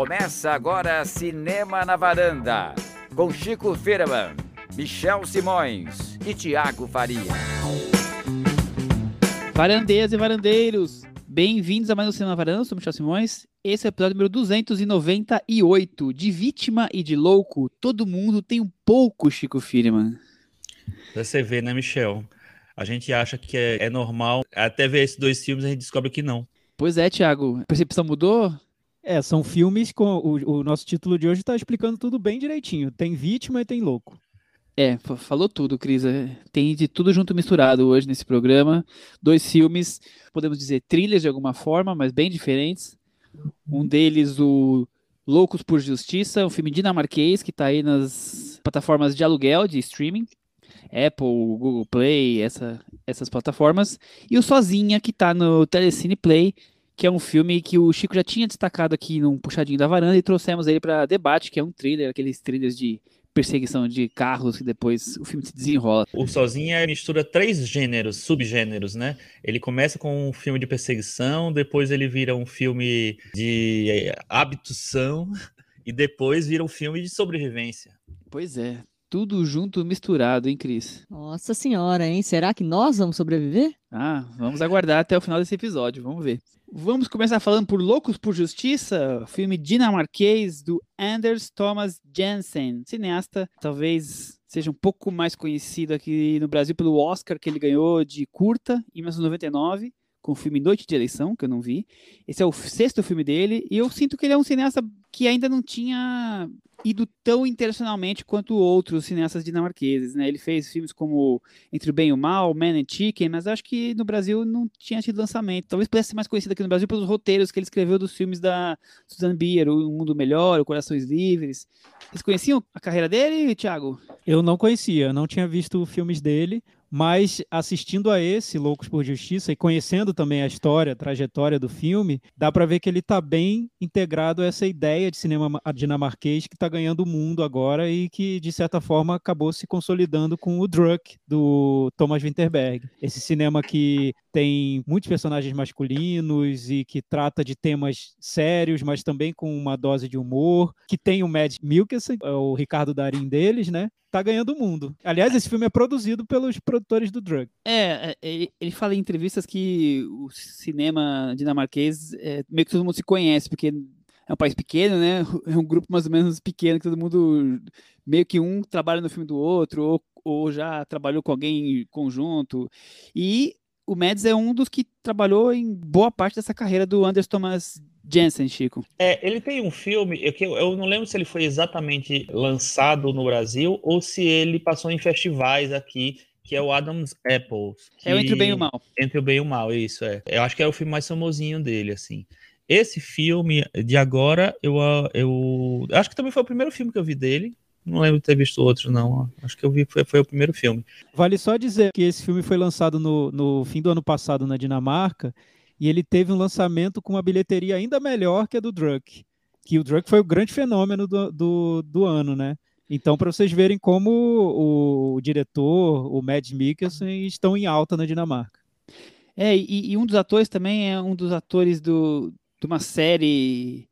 Começa agora Cinema na Varanda, com Chico Firman, Michel Simões e Tiago Faria. Varandeiras e varandeiros, bem-vindos a mais um Cinema na Varanda, eu sou Michel Simões. Esse é o episódio número 298, de Vítima e de Louco, todo mundo tem um pouco, Chico Firman. Você vê, né, Michel? A gente acha que é, é normal, até ver esses dois filmes a gente descobre que não. Pois é, Tiago, a percepção mudou? É, são filmes com. O, o nosso título de hoje está explicando tudo bem direitinho. Tem vítima e tem louco. É, falou tudo, Cris. É, tem de tudo junto misturado hoje nesse programa. Dois filmes, podemos dizer, trilhas de alguma forma, mas bem diferentes. Um deles, o Loucos por Justiça, um filme dinamarquês que está aí nas plataformas de aluguel, de streaming. Apple, Google Play, essa, essas plataformas. E o Sozinha, que está no Telecine Play, que é um filme que o Chico já tinha destacado aqui num puxadinho da varanda e trouxemos ele para debate, que é um thriller, aqueles thrillers de perseguição de carros que depois o filme se desenrola. O Sozinha mistura três gêneros, subgêneros, né? Ele começa com um filme de perseguição, depois ele vira um filme de eh, abdução e depois vira um filme de sobrevivência. Pois é, tudo junto, misturado, hein, Cris? Nossa senhora, hein? Será que nós vamos sobreviver? Ah, vamos aguardar até o final desse episódio, vamos ver. Vamos começar falando por Loucos por Justiça, filme dinamarquês do Anders Thomas Jensen, cineasta, talvez seja um pouco mais conhecido aqui no Brasil pelo Oscar que ele ganhou de curta em 1999 com o filme Noite de Eleição, que eu não vi. Esse é o sexto filme dele, e eu sinto que ele é um cineasta que ainda não tinha ido tão internacionalmente quanto outros cineastas dinamarqueses, né? Ele fez filmes como Entre o Bem e o Mal, Man and Chicken, mas acho que no Brasil não tinha tido lançamento. Talvez pudesse ser mais conhecido aqui no Brasil pelos roteiros que ele escreveu dos filmes da Susan Bier, O Mundo Melhor, O Corações Livres. Vocês conheciam a carreira dele, Thiago? Eu não conhecia, não tinha visto filmes dele, mas assistindo a esse Loucos por Justiça e conhecendo também a história, a trajetória do filme, dá para ver que ele está bem integrado a essa ideia de cinema dinamarquês que está ganhando o mundo agora e que de certa forma acabou se consolidando com o Druck do Thomas Winterberg. Esse cinema que tem muitos personagens masculinos e que trata de temas sérios, mas também com uma dose de humor, que tem o Mads Mikkelsen, é o Ricardo Darim deles, né? Tá ganhando o mundo. Aliás, esse filme é produzido pelos produtores do Drug. É, é ele fala em entrevistas que o cinema dinamarquês é, meio que todo mundo se conhece, porque é um país pequeno, né? É um grupo mais ou menos pequeno que todo mundo meio que um trabalha no filme do outro ou, ou já trabalhou com alguém em conjunto. E o Mads é um dos que trabalhou em boa parte dessa carreira do Anders Thomas Jensen, Chico. É, ele tem um filme, eu, eu não lembro se ele foi exatamente lançado no Brasil ou se ele passou em festivais aqui que é o Adam's Apples. É o Entre o Bem e o Mal. Entre o Bem e o Mal, isso é. Eu acho que é o filme mais famosinho dele, assim. Esse filme de agora, eu, eu, eu acho que também foi o primeiro filme que eu vi dele. Não lembro de ter visto outros, não. Acho que eu vi, foi, foi o primeiro filme. Vale só dizer que esse filme foi lançado no, no fim do ano passado na Dinamarca e ele teve um lançamento com uma bilheteria ainda melhor que a do Druck. Que o Druck foi o grande fenômeno do, do, do ano, né? Então, para vocês verem como o, o, diretor, o Mads Mikkelsen, estão em alta na Dinamarca. É, e, e um dos atores também é um dos atores do, de uma série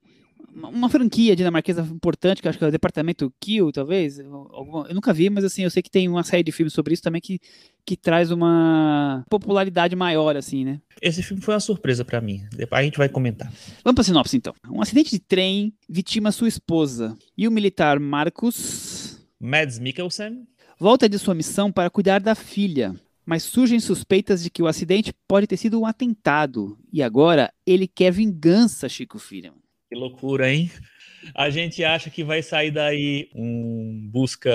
uma franquia dinamarquesa importante, que acho que é o Departamento Kill, talvez. Alguma, eu nunca vi, mas assim, eu sei que tem uma série de filmes sobre isso também que, que traz uma popularidade maior, assim, né? Esse filme foi uma surpresa para mim. Depois a gente vai comentar. Vamos pra sinopse, então. Um acidente de trem vitima sua esposa e o militar Marcus... Mads Mikkelsen. Volta de sua missão para cuidar da filha, mas surgem suspeitas de que o acidente pode ter sido um atentado. E agora ele quer vingança, Chico Filho. Que loucura, hein? A gente acha que vai sair daí um busca.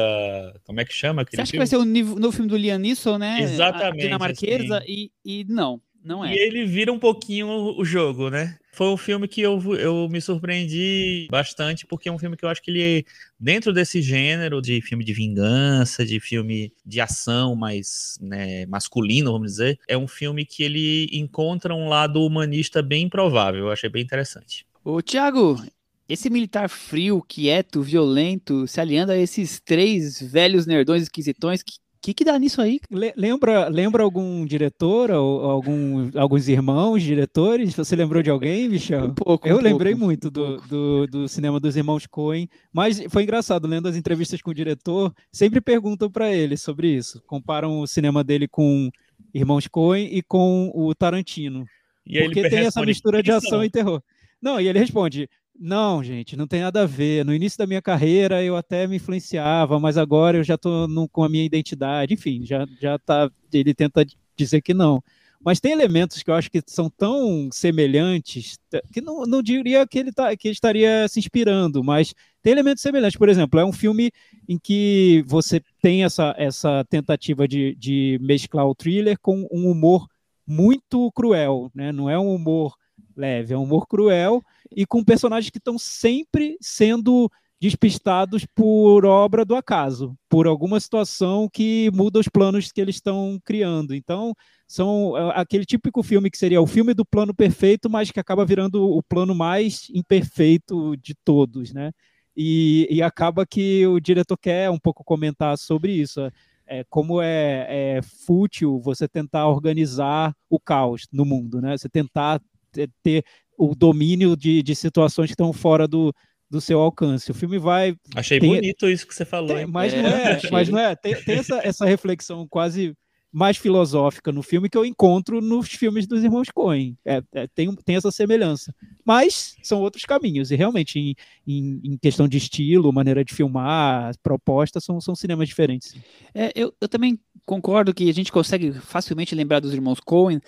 Como é que chama? Você acha filme? que vai ser o novo filme do Liam Neeson, né? Exatamente. A dinamarquesa, assim. e, e não, não é. E ele vira um pouquinho o jogo, né? Foi um filme que eu, eu me surpreendi bastante, porque é um filme que eu acho que ele, dentro desse gênero de filme de vingança, de filme de ação mais né, masculino, vamos dizer, é um filme que ele encontra um lado humanista bem improvável. Eu achei bem interessante. Ô, Thiago, esse militar frio, quieto, violento, se aliando a esses três velhos nerdões esquisitões, que, que, que dá nisso aí? Le- lembra, lembra algum diretor ou algum, alguns irmãos diretores? Você lembrou de alguém, Michel? Um pouco. Eu um lembrei pouco, muito um do, do, do cinema dos irmãos Coen, mas foi engraçado, lendo as entrevistas com o diretor, sempre perguntam para ele sobre isso. Comparam o cinema dele com Irmãos Coen e com o Tarantino. E porque tem essa mistura de "Isso ação não." e terror. Não, e ele responde: Não, gente, não tem nada a ver. No início da minha carreira eu até me influenciava, mas agora eu já estou com a minha identidade. Enfim, já, já tá. Ele tenta dizer que não. Mas tem elementos que eu acho que são tão semelhantes que não, não diria que ele, tá, que ele estaria se inspirando, mas tem elementos semelhantes. Por exemplo, é um filme em que você tem essa, essa tentativa de, de mesclar o thriller com um humor muito cruel, né? Não é um humor leve, é um humor cruel e com personagens que estão sempre sendo despistados por obra do acaso, por alguma situação que muda os planos que eles estão criando. Então, são é, aquele típico filme que seria o filme do plano perfeito, mas que acaba virando o plano mais imperfeito de todos, né? E, e acaba que o diretor quer um pouco comentar sobre isso. É, como é, é fútil você tentar organizar o caos no mundo, né? Você tentar ter, ter o domínio de, de situações que estão fora do, do seu alcance. O filme vai Achei Tem- bonito isso que você falou. tem- hein? mas É, não é, achei. mas não é. Tem, tem essa, essa reflexão quase mais filosófica no filme que eu encontro nos filmes dos irmãos Coen. É, é, tem, tem essa semelhança. Mas são outros caminhos. E realmente, em, em, em questão de estilo, maneira de filmar, propostas, são, são cinemas diferentes. É, eu, eu também concordo que a gente consegue facilmente lembrar dos irmãos Coen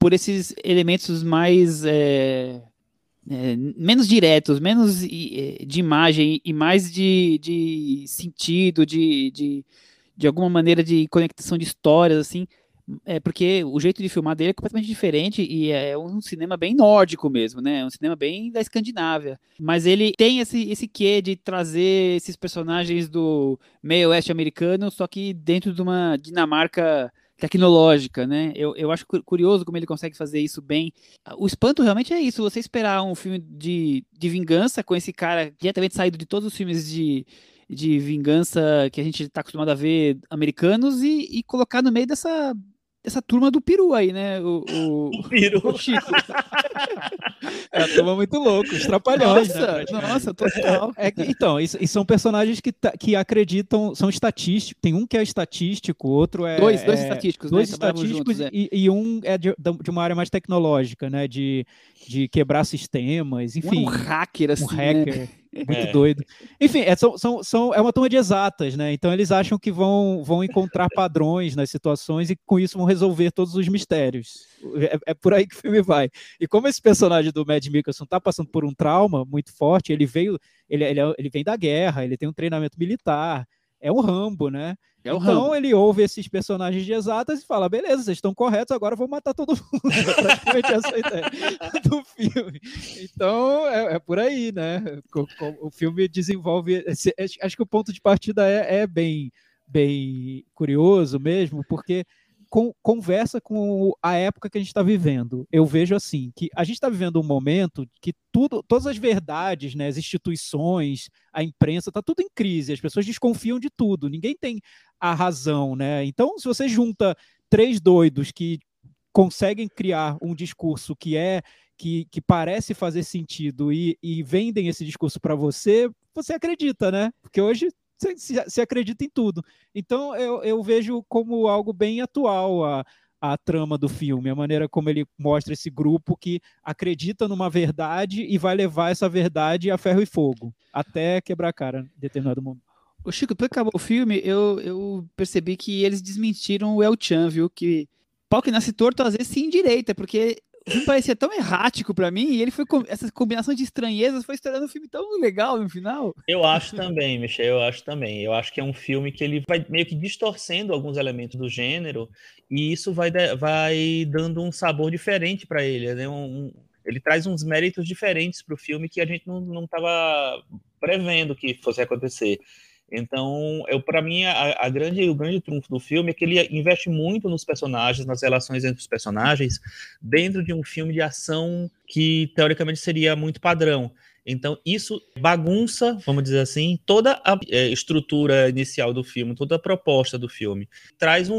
por esses elementos mais é, é, menos diretos, menos eh, de imagem e mais de, de sentido, de, de, de alguma maneira de conexão de histórias, assim. É porque o jeito de filmar dele é completamente diferente e é um cinema bem nórdico mesmo, né? É um cinema bem da Escandinávia. Mas ele tem esse, esse quê de trazer esses personagens do meio oeste americano, só que dentro de uma Dinamarca tecnológica, né? Eu, eu acho cu- curioso como ele consegue fazer isso bem. O espanto realmente é isso, você esperar um filme de, de vingança com esse cara diretamente saído de todos os filmes de, de vingança que a gente está acostumado a ver americanos e, e colocar no meio dessa, dessa turma do peru aí, né? O, o- Peru. o Chico. É, turma muito os trapalhões. né, Nossa, nossa, total. É que- então, e, e são personagens que, ta- que acreditam, são estatísticos. Tem um que é estatístico, outro é. Dois, dois é- estatísticos, dois né? Estatísticos juntos, é. e, e um é de, de uma área mais tecnológica, né? De, de quebrar sistemas, é enfim. um hacker, assim, um né? Muito É. doido. Enfim, é, são, são, são, é uma turma de exatas, né? Então eles acham que vão, vão encontrar padrões nas situações e com isso vão resolver todos os mistérios. É, é por aí que o filme vai. E como esse personagem do Mad Mikkelsen tá passando por um trauma muito forte, ele veio, ele, ele, é- ele vem da guerra, ele tem um treinamento militar, é um Rambo, né? É o então Rambo. ele ouve esses personagens de exatas e fala: beleza, vocês estão corretos, agora eu vou matar todo mundo. É praticamente essa ideia do filme. Então é, é por aí, né? Co- O filme desenvolve. esse- acho- Acho que o ponto de partida é, é bem, bem curioso mesmo, porque con- conversa com a época que a gente está vivendo. Eu vejo assim que a gente está vivendo um momento que tudo, todas as verdades, né, as instituições, a imprensa, está tudo em crise. As pessoas desconfiam de tudo. Ninguém tem a razão, né? Então, se você junta três doidos que conseguem criar um discurso que é que, que parece fazer sentido e, e vendem esse discurso para você, você acredita, né? Porque hoje você se, se acredita em tudo. Então eu, eu vejo como algo bem atual a, a trama do filme, a maneira como ele mostra esse grupo que acredita numa verdade e vai levar essa verdade a ferro e fogo, até quebrar a cara em determinado momento. Ô Chico, depois que acabou o filme, eu, eu percebi que eles desmentiram o El Chan, viu? Que pau que nasce torto, às vezes sim direita, porque o filme parecia tão errático pra mim, e ele foi com essa combinação de estranhezas foi estourando um filme tão legal no final. Eu acho também, Michel, eu acho também. Eu acho que é um filme que ele vai meio que distorcendo alguns elementos do gênero e isso vai, vai dando um sabor diferente para ele. Né? Um- um- ele traz uns méritos diferentes para o filme que a gente não estava prevendo que fosse acontecer. Então, eu para mim a, a grande o grande trunfo do filme é que ele investe muito nos personagens, nas relações entre os personagens, dentro de um filme de ação que teoricamente seria muito padrão. Então, isso bagunça, vamos dizer assim, toda a é, estrutura inicial do filme, toda a proposta do filme. Traz um,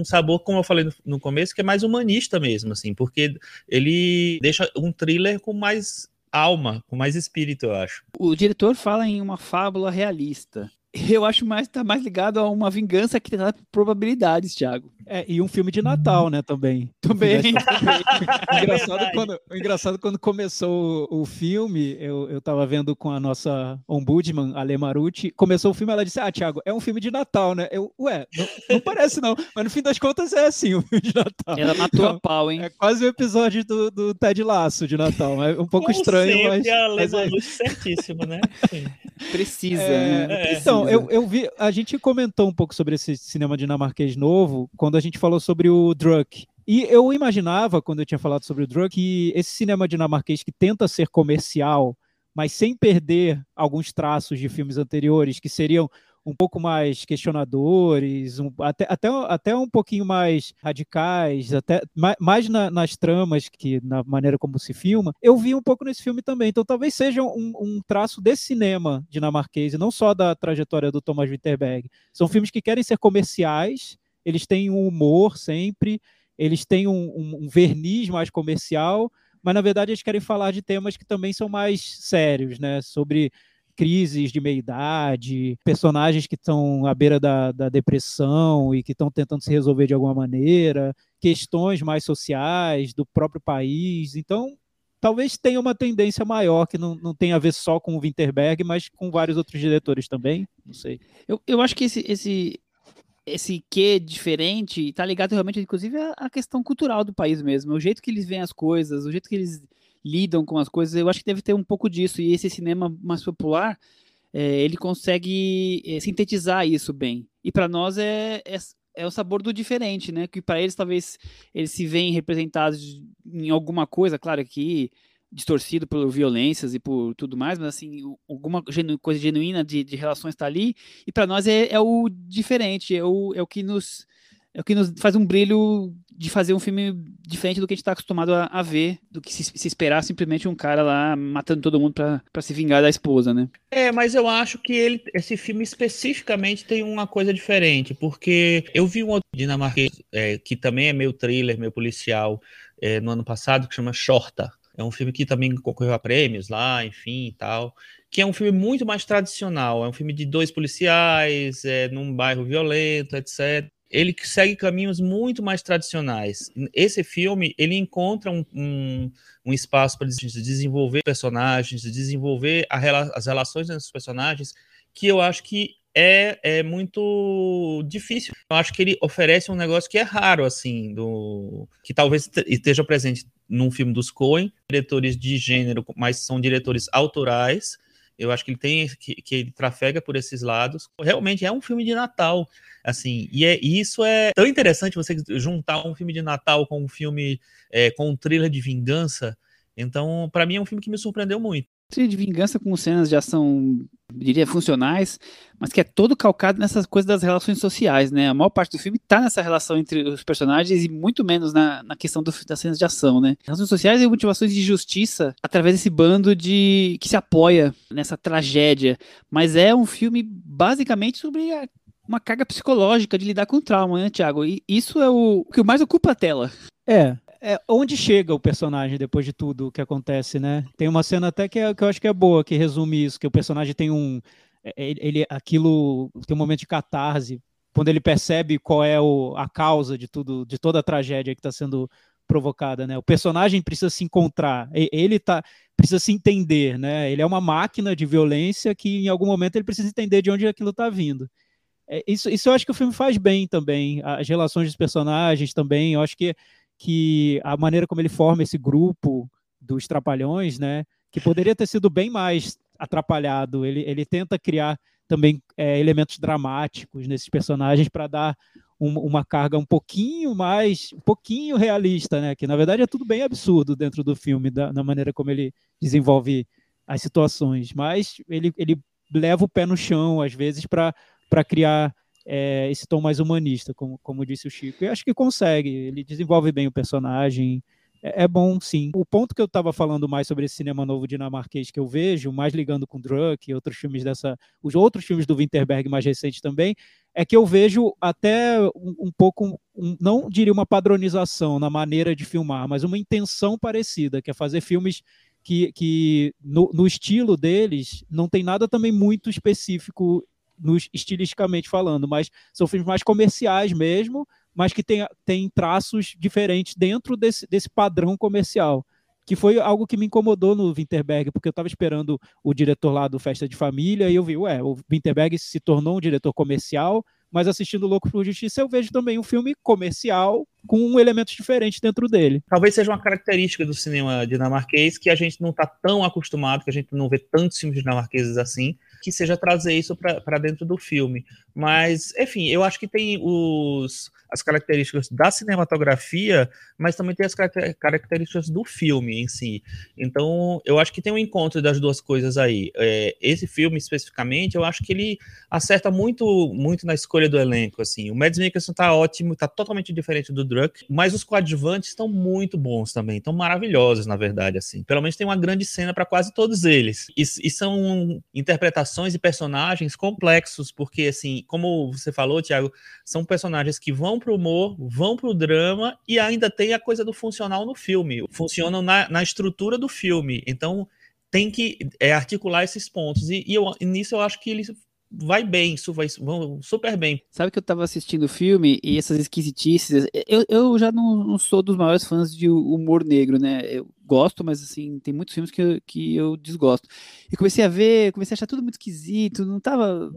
um sabor, como eu falei no, no, começo, que é mais humanista mesmo, assim, porque ele deixa um thriller com mais alma, com mais espírito, eu acho. O diretor fala em uma fábula realista. Eu acho mais tá mais ligado a uma vingança que tem probabilidades, Thiago. É, e um filme de Natal, né, também. Também. engraçado, é quando, engraçado quando começou o, o, filme, eu, eu tava vendo com a nossa ombudsman, Ale Marucci, começou o filme, ela disse, ah, Thiago, é um filme de Natal, né? Eu, ué, não, não parece não, mas no fim das contas é assim, um filme de Natal. Ela matou então, a pau, hein? É quase o um episódio do, do Ted Laço de Natal, é um pouco Como estranho, sempre, mas... a Ale mas é. Certíssimo, né? Sim. Precisa, é, né? Precisa. Então, eu, eu vi, a gente comentou um pouco sobre esse cinema dinamarquês novo, quando a gente falou sobre o Druck. E eu imaginava, quando eu tinha falado sobre o Druck, que esse cinema dinamarquês que tenta ser comercial, mas sem perder alguns traços de filmes anteriores, que seriam um pouco mais questionadores, um, até, até, até um pouquinho mais radicais, até mais, mais na, nas tramas que na maneira como se filma, eu vi um pouco nesse filme também. Então talvez seja um, um traço desse cinema dinamarquês, e não só da trajetória do Thomas Winterberg. São filmes que querem ser comerciais, eles têm um humor sempre, eles têm um, um, um verniz mais comercial, mas na verdade eles querem falar de temas que também são mais sérios, né? Sobre crises de meia-idade, personagens que estão à beira da, da depressão e que estão tentando se resolver de alguma maneira, questões mais sociais do próprio país. Então, talvez tenha uma tendência maior que não, não tem a ver só com o Winterberg, mas com vários outros diretores também. Não sei. Eu, eu acho que esse, esse, esse quê diferente está ligado realmente, inclusive, à questão cultural do país mesmo. O jeito que eles veem as coisas, o jeito que eles lidam com as coisas, eu acho que deve ter um pouco disso. E esse cinema mais popular, é, ele consegue é, sintetizar isso bem. E para nós é, é, é, o sabor do diferente, né? Que para eles talvez eles se veem representados em alguma coisa, claro que distorcido por violências e por tudo mais, mas assim, alguma genu coisa genuína de, de relações está ali, e para nós é, é, o diferente, é o, é o que nos é o que nos faz um brilho de fazer um filme diferente do que a gente está acostumado a, a, ver, do que se, se, esperar simplesmente um cara lá matando todo mundo para se vingar da esposa, né? É, mas eu acho que ele, esse filme especificamente tem uma coisa diferente, porque eu vi um outro dinamarquês é, que também é meio thriller, meio policial, é, no ano passado, que chama Shorta. É um filme que também concorreu a prêmios lá, enfim e tal. Que é um filme muito mais tradicional. É um filme de dois policiais, é, num bairro violento, etc. Ele segue caminhos muito mais tradicionais. Esse filme, ele encontra um, um, um espaço para desenvolver personagens, desenvolver a, as relações entre os personagens, que eu acho que é, é muito difícil. Eu acho que ele oferece um negócio que é raro, assim, do que talvez esteja presente num filme dos Coen, diretores de gênero, mas são diretores autorais. Eu acho que ele tem que, que ele trafega por esses lados. Realmente é um filme de Natal, assim, e, é, e isso é tão interessante você juntar um filme de Natal com um filme é, com um thriller de vingança. Então, para mim é um filme que me surpreendeu muito de vingança com cenas de ação, diria, funcionais, mas que é todo calcado nessas coisas das relações sociais, né? A maior parte do filme está nessa relação entre os personagens e muito menos na, na questão do, das cenas de ação, né? Relações sociais e motivações de justiça através desse bando de que se apoia nessa tragédia, mas é um filme basicamente sobre a, uma carga psicológica de lidar com trauma, né, Tiago? E isso é o, o que mais ocupa a tela. É, é, onde chega o personagem depois de tudo que acontece, né? Tem uma cena até que, é, que eu acho que é boa, que resume isso, que o personagem tem um. É, ele, ele aquilo tem um momento de catarse, quando ele percebe qual é o, a causa de tudo, de toda a tragédia que está sendo provocada, né? O personagem precisa se encontrar, ele tá precisa se entender, né? Ele é uma máquina de violência que em algum momento ele precisa entender de onde aquilo está vindo. É, isso, isso eu acho que o filme faz bem também, as relações dos personagens também. Eu acho que que a maneira como ele forma esse grupo dos trapalhões, né, que poderia ter sido bem mais atrapalhado, ele, ele tenta criar também é, elementos dramáticos nesses personagens para dar um, uma carga um pouquinho mais, um pouquinho realista, né, que na verdade é tudo bem absurdo dentro do filme, da, na maneira como ele desenvolve as situações, mas ele, ele leva o pé no chão, às vezes, para criar é, esse tom mais humanista, como, como disse o Chico. E acho que consegue. Ele desenvolve bem o personagem, é, é bom, sim. O ponto que eu estava falando mais sobre esse cinema novo dinamarquês que eu vejo, mais ligando com Druck e outros filmes dessa, os outros filmes do Winterberg mais recentes também, é que eu vejo até um, um pouco, um, não diria uma padronização na maneira de filmar, mas uma intenção parecida, que é fazer filmes que, que no, no estilo deles não tem nada também muito específico nos, estilisticamente falando, mas são filmes mais comerciais mesmo, mas que tem, tem traços diferentes dentro desse, desse padrão comercial. Que foi algo que me incomodou no Winterberg, porque eu estava esperando o diretor lá do Festa de Família e eu vi, ué, o Winterberg se tornou um diretor comercial, mas assistindo Louco por Justiça eu vejo também um filme comercial com elementos diferentes dentro dele. Talvez seja uma característica do cinema dinamarquês que a gente não está tão acostumado, que a gente não vê tantos filmes dinamarqueses assim, que seja trazer isso para dentro do filme. Mas, enfim, eu acho que tem os, as características da cinematografia, mas também tem as características do filme em si. Então, eu acho que tem um encontro das duas coisas aí. É, esse filme, especificamente, eu acho que ele acerta muito muito na escolha do elenco. Assim. O Mads Mikkelsen tá ótimo, tá totalmente diferente do Druck, mas os coadjuvantes estão muito bons também, estão maravilhosos, na verdade. assim. Pelo menos tem uma grande cena para quase todos eles. E, e são interpretações e personagens complexos, porque, assim, como você falou, Thiago, são personagens que vão pro humor, vão pro drama e ainda tem a coisa do funcional no filme. Funcionam na, na estrutura do filme. Então tem que é, articular esses pontos. E, e, eu, nisso eu acho que ele vai bem, isso vai super bem. Sabe que eu tava assistindo o filme e essas esquisitices. Eu, eu já não, não, sou dos maiores fãs de humor negro, né? Eu gosto, mas assim, tem muitos filmes que eu, que eu desgosto. E comecei a ver, comecei a achar tudo muito esquisito, não tava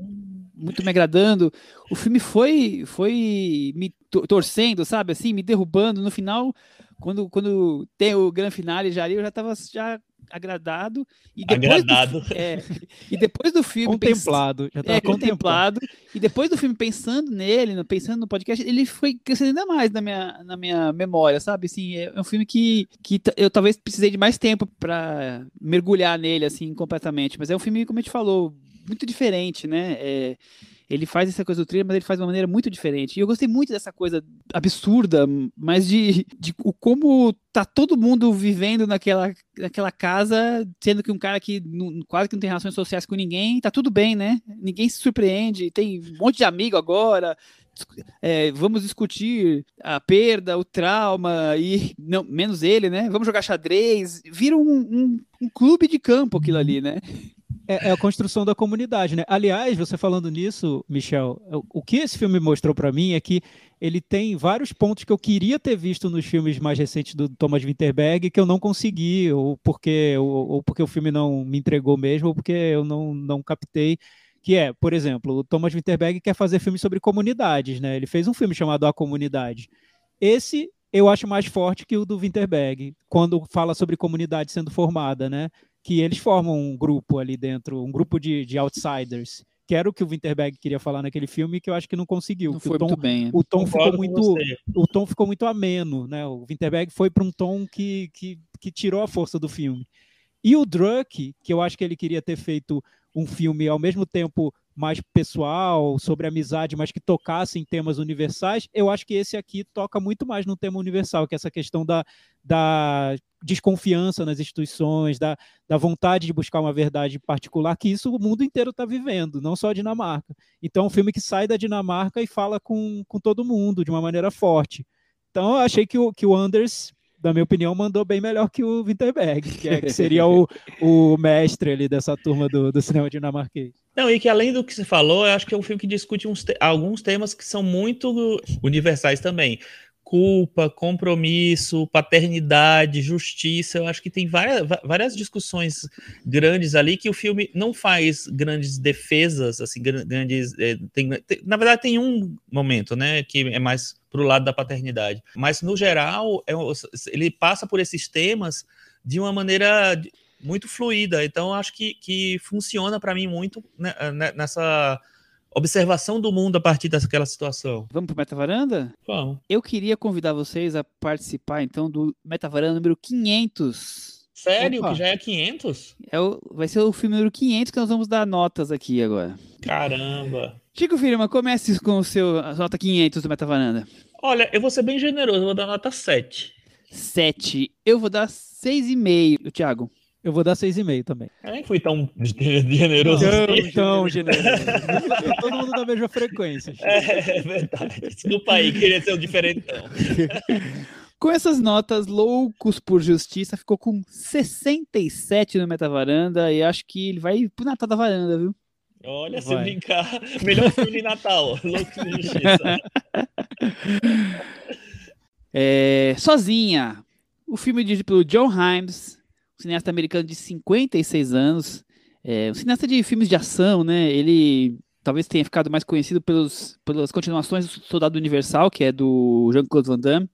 muito me agradando. O filme foi foi me torcendo, sabe? Assim, me derrubando. No final, quando, quando tem o grande finale já ali, eu já tava já agradado e depois agradado. Do, é, e depois do filme contemplado, já é, contemplado e depois do filme pensando nele, pensando no podcast, ele foi crescendo ainda mais na minha, na minha memória, sabe? Assim, é um filme que, que eu talvez precisei de mais tempo para mergulhar nele assim completamente, mas é um filme como a gente falou muito diferente, né? É, ele faz essa coisa do thriller, mas ele faz de uma maneira muito diferente. E eu gostei muito dessa coisa absurda, mas de, de como tá todo mundo vivendo naquela, naquela casa, sendo que um cara que não, quase que não tem relações sociais com ninguém, tá tudo bem, né? Ninguém se surpreende, tem um monte de amigo agora, é, vamos discutir a perda, o trauma e não menos ele, né? Vamos jogar xadrez. Vira um, um, um clube de campo aquilo ali, né? É, é, a construção da comunidade, né? Aliás, você falando nisso, Michel, o que esse filme mostrou para mim é que ele tem vários pontos que eu queria ter visto nos filmes mais recentes do Thomas Winterberg que eu não consegui, ou porque, ou, ou porque o filme não me entregou mesmo, ou porque eu não, não captei. Que é, por exemplo, o Thomas Winterberg quer fazer filmes sobre comunidades, né? Ele fez um filme chamado A Comunidade. Esse eu acho mais forte que o do Winterberg, quando fala sobre comunidade sendo formada, né? Que eles formam um grupo ali dentro, um grupo de, de outsiders, que era o que o Winterberg queria falar naquele filme que eu acho que não conseguiu. Não foi o tom, muito bem. O tom ficou muito, o tom ficou muito ameno, né? O Winterberg foi para um tom que, que, que tirou a força do filme. E o Druck, que eu acho que ele queria ter feito um filme ao mesmo tempo mais pessoal, sobre amizade, mas que tocasse em temas universais, eu acho que esse aqui toca muito mais no tema universal, que é essa questão da, da desconfiança nas instituições, da, da vontade de buscar uma verdade particular, que isso o mundo inteiro está vivendo, não só a Dinamarca. Então é um filme que sai da Dinamarca e fala com, com todo mundo de uma maneira forte. Então eu achei que o, que o Anders na minha opinião, mandou bem melhor que o Winterberg, que, é, que seria o, o mestre ali dessa turma do, do cinema dinamarquês. Não, e que além do que você falou, eu acho que é um filme que discute te alguns temas que são muito universais também. Culpa, compromisso, paternidade, justiça. Eu acho que tem várias, várias discussões grandes ali que o filme não faz grandes defesas, assim, grandes. É, tem, tem, na verdade, tem um momento, né, que é mais para o lado da paternidade. Mas, no geral, é, ele passa por esses temas de uma maneira muito fluida. Então, acho que, que funciona para mim muito né, né, nessa observação do mundo a partir daquela situação. Vamos para o Metavaranda? Vamos. Eu queria convidar vocês a participar, então, do Metavaranda número 500. Sério? Opa. Que já é 500? É o, vai ser o filme número 500 que nós vamos dar notas aqui agora. Caramba! Chico Firma, comece com o seu nota 500 do Metavaranda. Olha, eu vou ser bem generoso, eu vou dar nota 7. 7. Eu vou dar 6,5, Thiago. Eu vou dar 6,5 também. Eu nem fui tão generoso. Tão, assim. tão generoso. Todo mundo da mesma frequência. É, é verdade. Desculpa aí, queria ser um diferentão. Com essas notas, Loucos por Justiça ficou com 67 no Metavaranda e acho que ele vai pro Natal da Varanda, viu? Olha, se Vai. brincar, melhor filme de Natal, Loucos de Justiça. É, Sozinha, o filme dirigido pelo John Himes, cineasta americano de 56 anos, é, um cineasta de filmes de ação, né? Ele talvez tenha ficado mais conhecido pelos, pelas continuações do Soldado Universal, que é do Jean-Claude Van Damme.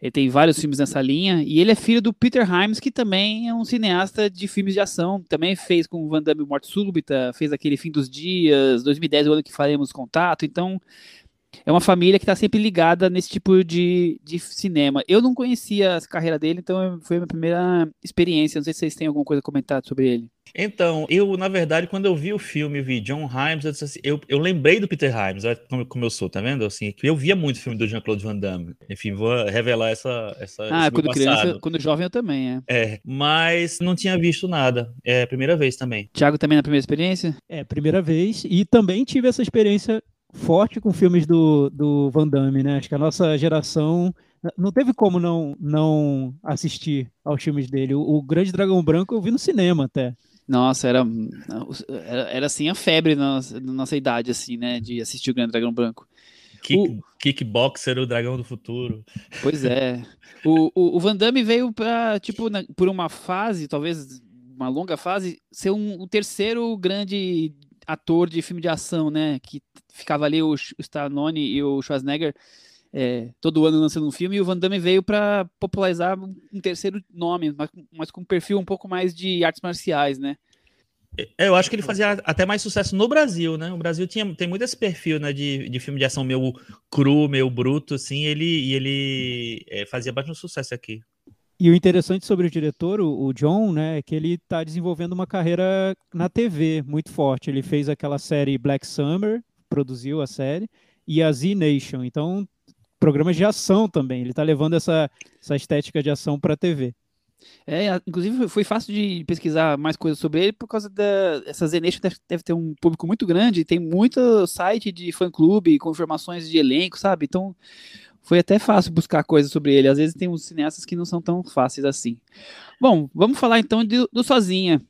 Ele tem vários filmes nessa linha, e ele é filho do Peter Himes, que também é um cineasta de filmes de ação, também fez com o Van Damme Morte Súbita, fez aquele Fim dos Dias, 2010 o ano que faremos contato, então é uma família que está sempre ligada nesse tipo de, de cinema. Eu não conhecia a carreira dele, então foi a minha primeira experiência. Não sei se vocês têm alguma coisa a comentar sobre ele. Então, eu, na verdade, quando eu vi o filme, vi John Himes, eu, assim, eu, eu lembrei do Peter Himes, olha como, como eu sou, tá vendo? Assim, que eu via muito o filme do Jean-Claude Van Damme. Enfim, vou revelar essa. essa Ah, quando criança, quando jovem eu também, é. É, mas não tinha visto nada. É a primeira vez também. Thiago também na primeira experiência? É, primeira vez. E também tive essa experiência forte com filmes do, do Van Damme, né? Acho que a nossa geração não teve como não, não assistir aos filmes dele. O, o Grande Dragão Branco eu vi no cinema até. Nossa, era, era, era assim a febre na nossa, na nossa idade, assim, né? De assistir o Grande Dragão Branco. Kick, Kickboxer, o dragão do futuro. Pois é. O, o, o Van Damme veio pra, tipo, na- por uma fase, talvez uma longa fase, ser um, o terceiro grande ator de filme de ação, né? Que ficava ali o, Stallone e o Schwarzenegger é, todo ano lançando um filme, e o Van Damme veio para popularizar um terceiro nome, mas, mas com um perfil um pouco mais de artes marciais, né? É, Eu acho que ele fazia até mais sucesso no Brasil, né? O Brasil tinha, tem muito esse perfil, né? De, de filme de ação meio cru, meio bruto, assim. Ele, e ele é, fazia bastante sucesso aqui. E o interessante sobre o diretor, o, John, né, é que ele está desenvolvendo uma carreira na TV muito forte. Ele fez aquela série Black Summer, produziu a série, e a Z Nation. Então, programas de ação também. Ele está levando essa, essa estética de ação para a TV. É, inclusive foi- fácil de pesquisar mais coisas sobre ele por causa da essa Zenation deve, deve ter um público muito grande, tem muito site de fã-clube com informações de elenco, sabe? Então foi até fácil buscar coisas sobre ele. Às vezes tem uns cineastas que não são tão fáceis assim. Bom, vamos falar então de- do Sozinha.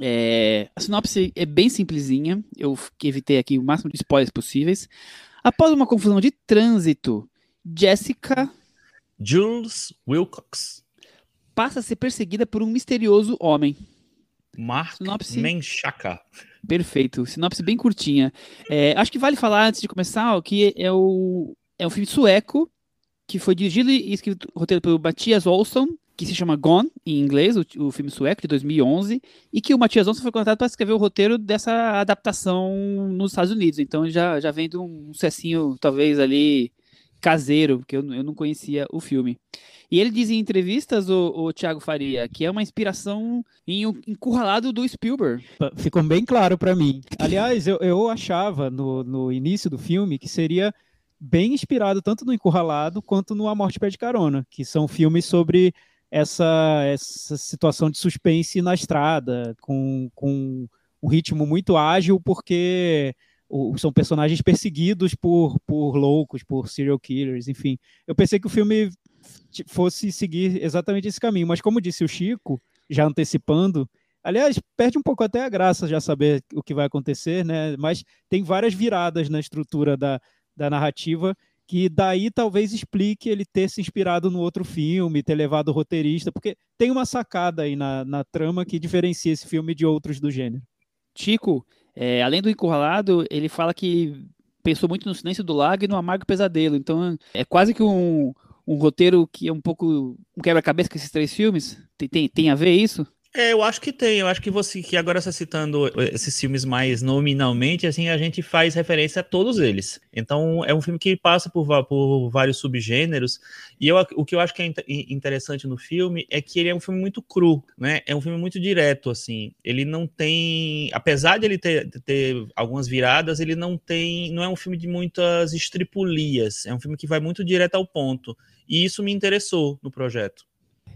É, a sinopse é bem simplesinha, eu evitei aqui o máximo de spoilers possíveis. Após uma confusão de trânsito, Jessica Jules Wilcox. passa a ser perseguida por um misterioso homem. Mark Sinopse. Menchaca. Perfeito, sinopse bem curtinha. É, acho que vale falar antes de começar ó, que é, o, é um filme sueco que foi dirigido e escrito roteiro pelo Mattias Olsson, que se chama Gone, em inglês, o, o filme sueco de 2011, e que o Mattias Olsson foi contratado para escrever o roteiro dessa adaptação nos Estados Unidos. Então já, já vem de um sucecinho, talvez ali caseiro, porque eu, eu não conhecia o filme. E ele diz em entrevistas, o, o Thiago Faria, que é uma inspiração em um encurralado do Spielberg. Ficou bem claro para mim. Aliás, eu, eu achava no, no início do filme que seria bem inspirado tanto no Encurralado quanto no A Morte Pede Carona, que são filmes sobre essa, essa situação de suspense na estrada, com, com um ritmo muito ágil, porque são personagens perseguidos por, por loucos, por serial killers, enfim. Eu pensei que o filme fosse seguir exatamente esse caminho, mas como disse o Chico, já antecipando, aliás, perde um pouco até a graça já saber o que vai acontecer, né? Mas tem várias viradas na estrutura da, da narrativa que daí talvez explique ele ter se inspirado no outro filme, ter levado o roteirista, porque tem uma sacada aí na, na trama que diferencia esse filme de outros do gênero. Chico, é, além do encurralado, ele fala que pensou muito no Silêncio do Lago e no Amargo Pesadelo. Então é quase que um, um roteiro que é um pouco um quebra-cabeça com esses três filmes. Tem, tem, tem a ver isso? É, eu acho que tem. Eu acho que você que agora você citando esses filmes mais nominalmente, assim, a gente faz referência a todos eles. Então, é um filme que passa por, por vários subgêneros. E eu, o que eu acho que é inte- interessante no filme é que ele é um filme muito cru, né? É um filme muito direto, assim. Ele não tem, apesar de ele ter, ter algumas viradas, ele não tem, não é um filme de muitas estripulias. É um filme que vai muito direto ao ponto. E isso me interessou no projeto.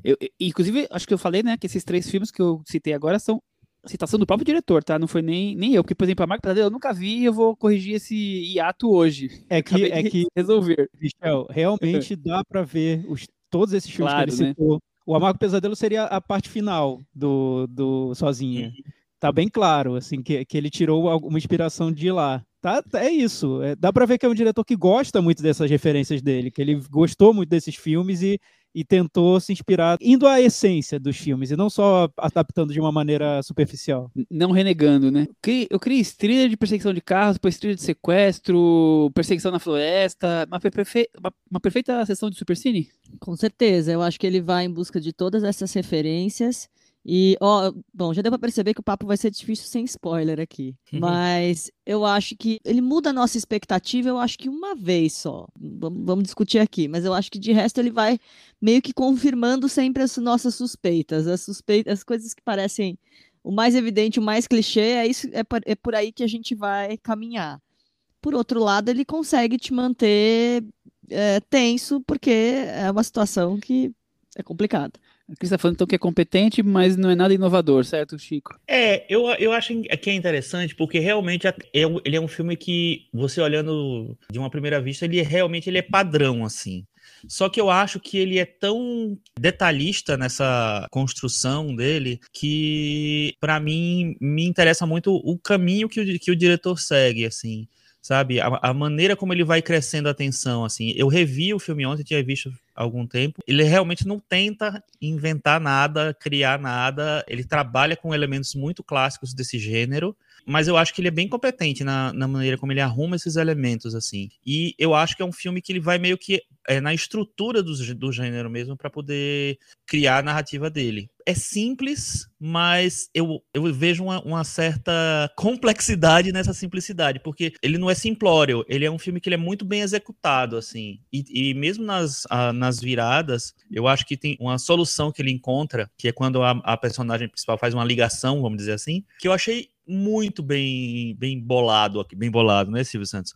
Eu, eu- inclusive, acho que eu falei, né, que esses três filmes que eu citei agora são citação do próprio diretor, tá? Não foi nem, nem eu, porque, por exemplo, a Marca Pesadelo eu nunca vi e eu vou corrigir esse hiato hoje. É que, é que resolver. Michel, realmente dá pra ver os, todos esses filmes Claro, que ele né? citou. O Amargo Pesadelo seria a parte final do, do Sozinha. Tá bem claro, assim, que, que ele tirou alguma inspiração de lá. Tá, é isso. É, dá pra ver que é um diretor que gosta muito dessas referências dele, que ele gostou muito desses filmes e, e tentou se inspirar, indo à essência dos filmes, e não só adaptando de uma maneira superficial. Não renegando, né? Eu criei, trilha de perseguição de carros, depois trilha de sequestro, perseguição na floresta, uma, perfe- uma- uma perfeita sessão de Supercine. Com certeza, eu acho que ele vai em busca de todas essas referências. E, ó, bom, já deu pra perceber que o papo vai ser difícil sem spoiler aqui. Mas eu acho que ele muda a nossa expectativa, eu acho que uma vez só. Vamos, vamos discutir aqui. Mas eu acho que de resto ele vai meio que confirmando sempre as nossas suspeitas. As, suspeitas, as coisas que parecem o mais evidente, o mais clichê, é, isso, é, por, é por aí que a gente vai caminhar. Por outro lado, ele consegue te manter é, tenso, porque é uma situação que é complicada. A Cris tá falando então que é competente, mas não é nada inovador, certo, Chico? É, eu, eu acho que é interessante porque realmente é ele é um filme que você olhando de uma primeira vista, ele é- realmente ele é padrão assim. Só que eu acho que ele é tão detalhista nessa construção dele que pra mim me interessa muito o caminho que o, que o diretor segue assim. Sabe, a, a maneira como ele vai crescendo a tensão, assim. Eu revi o filme ontem, tinha visto algum tempo. Ele realmente não tenta inventar nada, criar nada. Ele trabalha com elementos muito clássicos desse gênero, mas eu acho que ele é bem competente na, na maneira como ele arruma esses elementos, assim. E eu acho que é um filme que ele vai meio que é, na estrutura do, do gênero mesmo para poder criar a narrativa dele. É simples, mas eu, eu vejo uma, uma certa complexidade nessa simplicidade, porque ele não é simplório, ele é um filme que ele é muito bem executado, assim. E, e mesmo nas, a- nas viradas, eu acho que tem uma solução que ele encontra, que é quando a, a personagem principal faz uma ligação, vamos dizer assim, que eu achei muito bem, bem bolado aqui, bem bolado, né, Silvio Santos?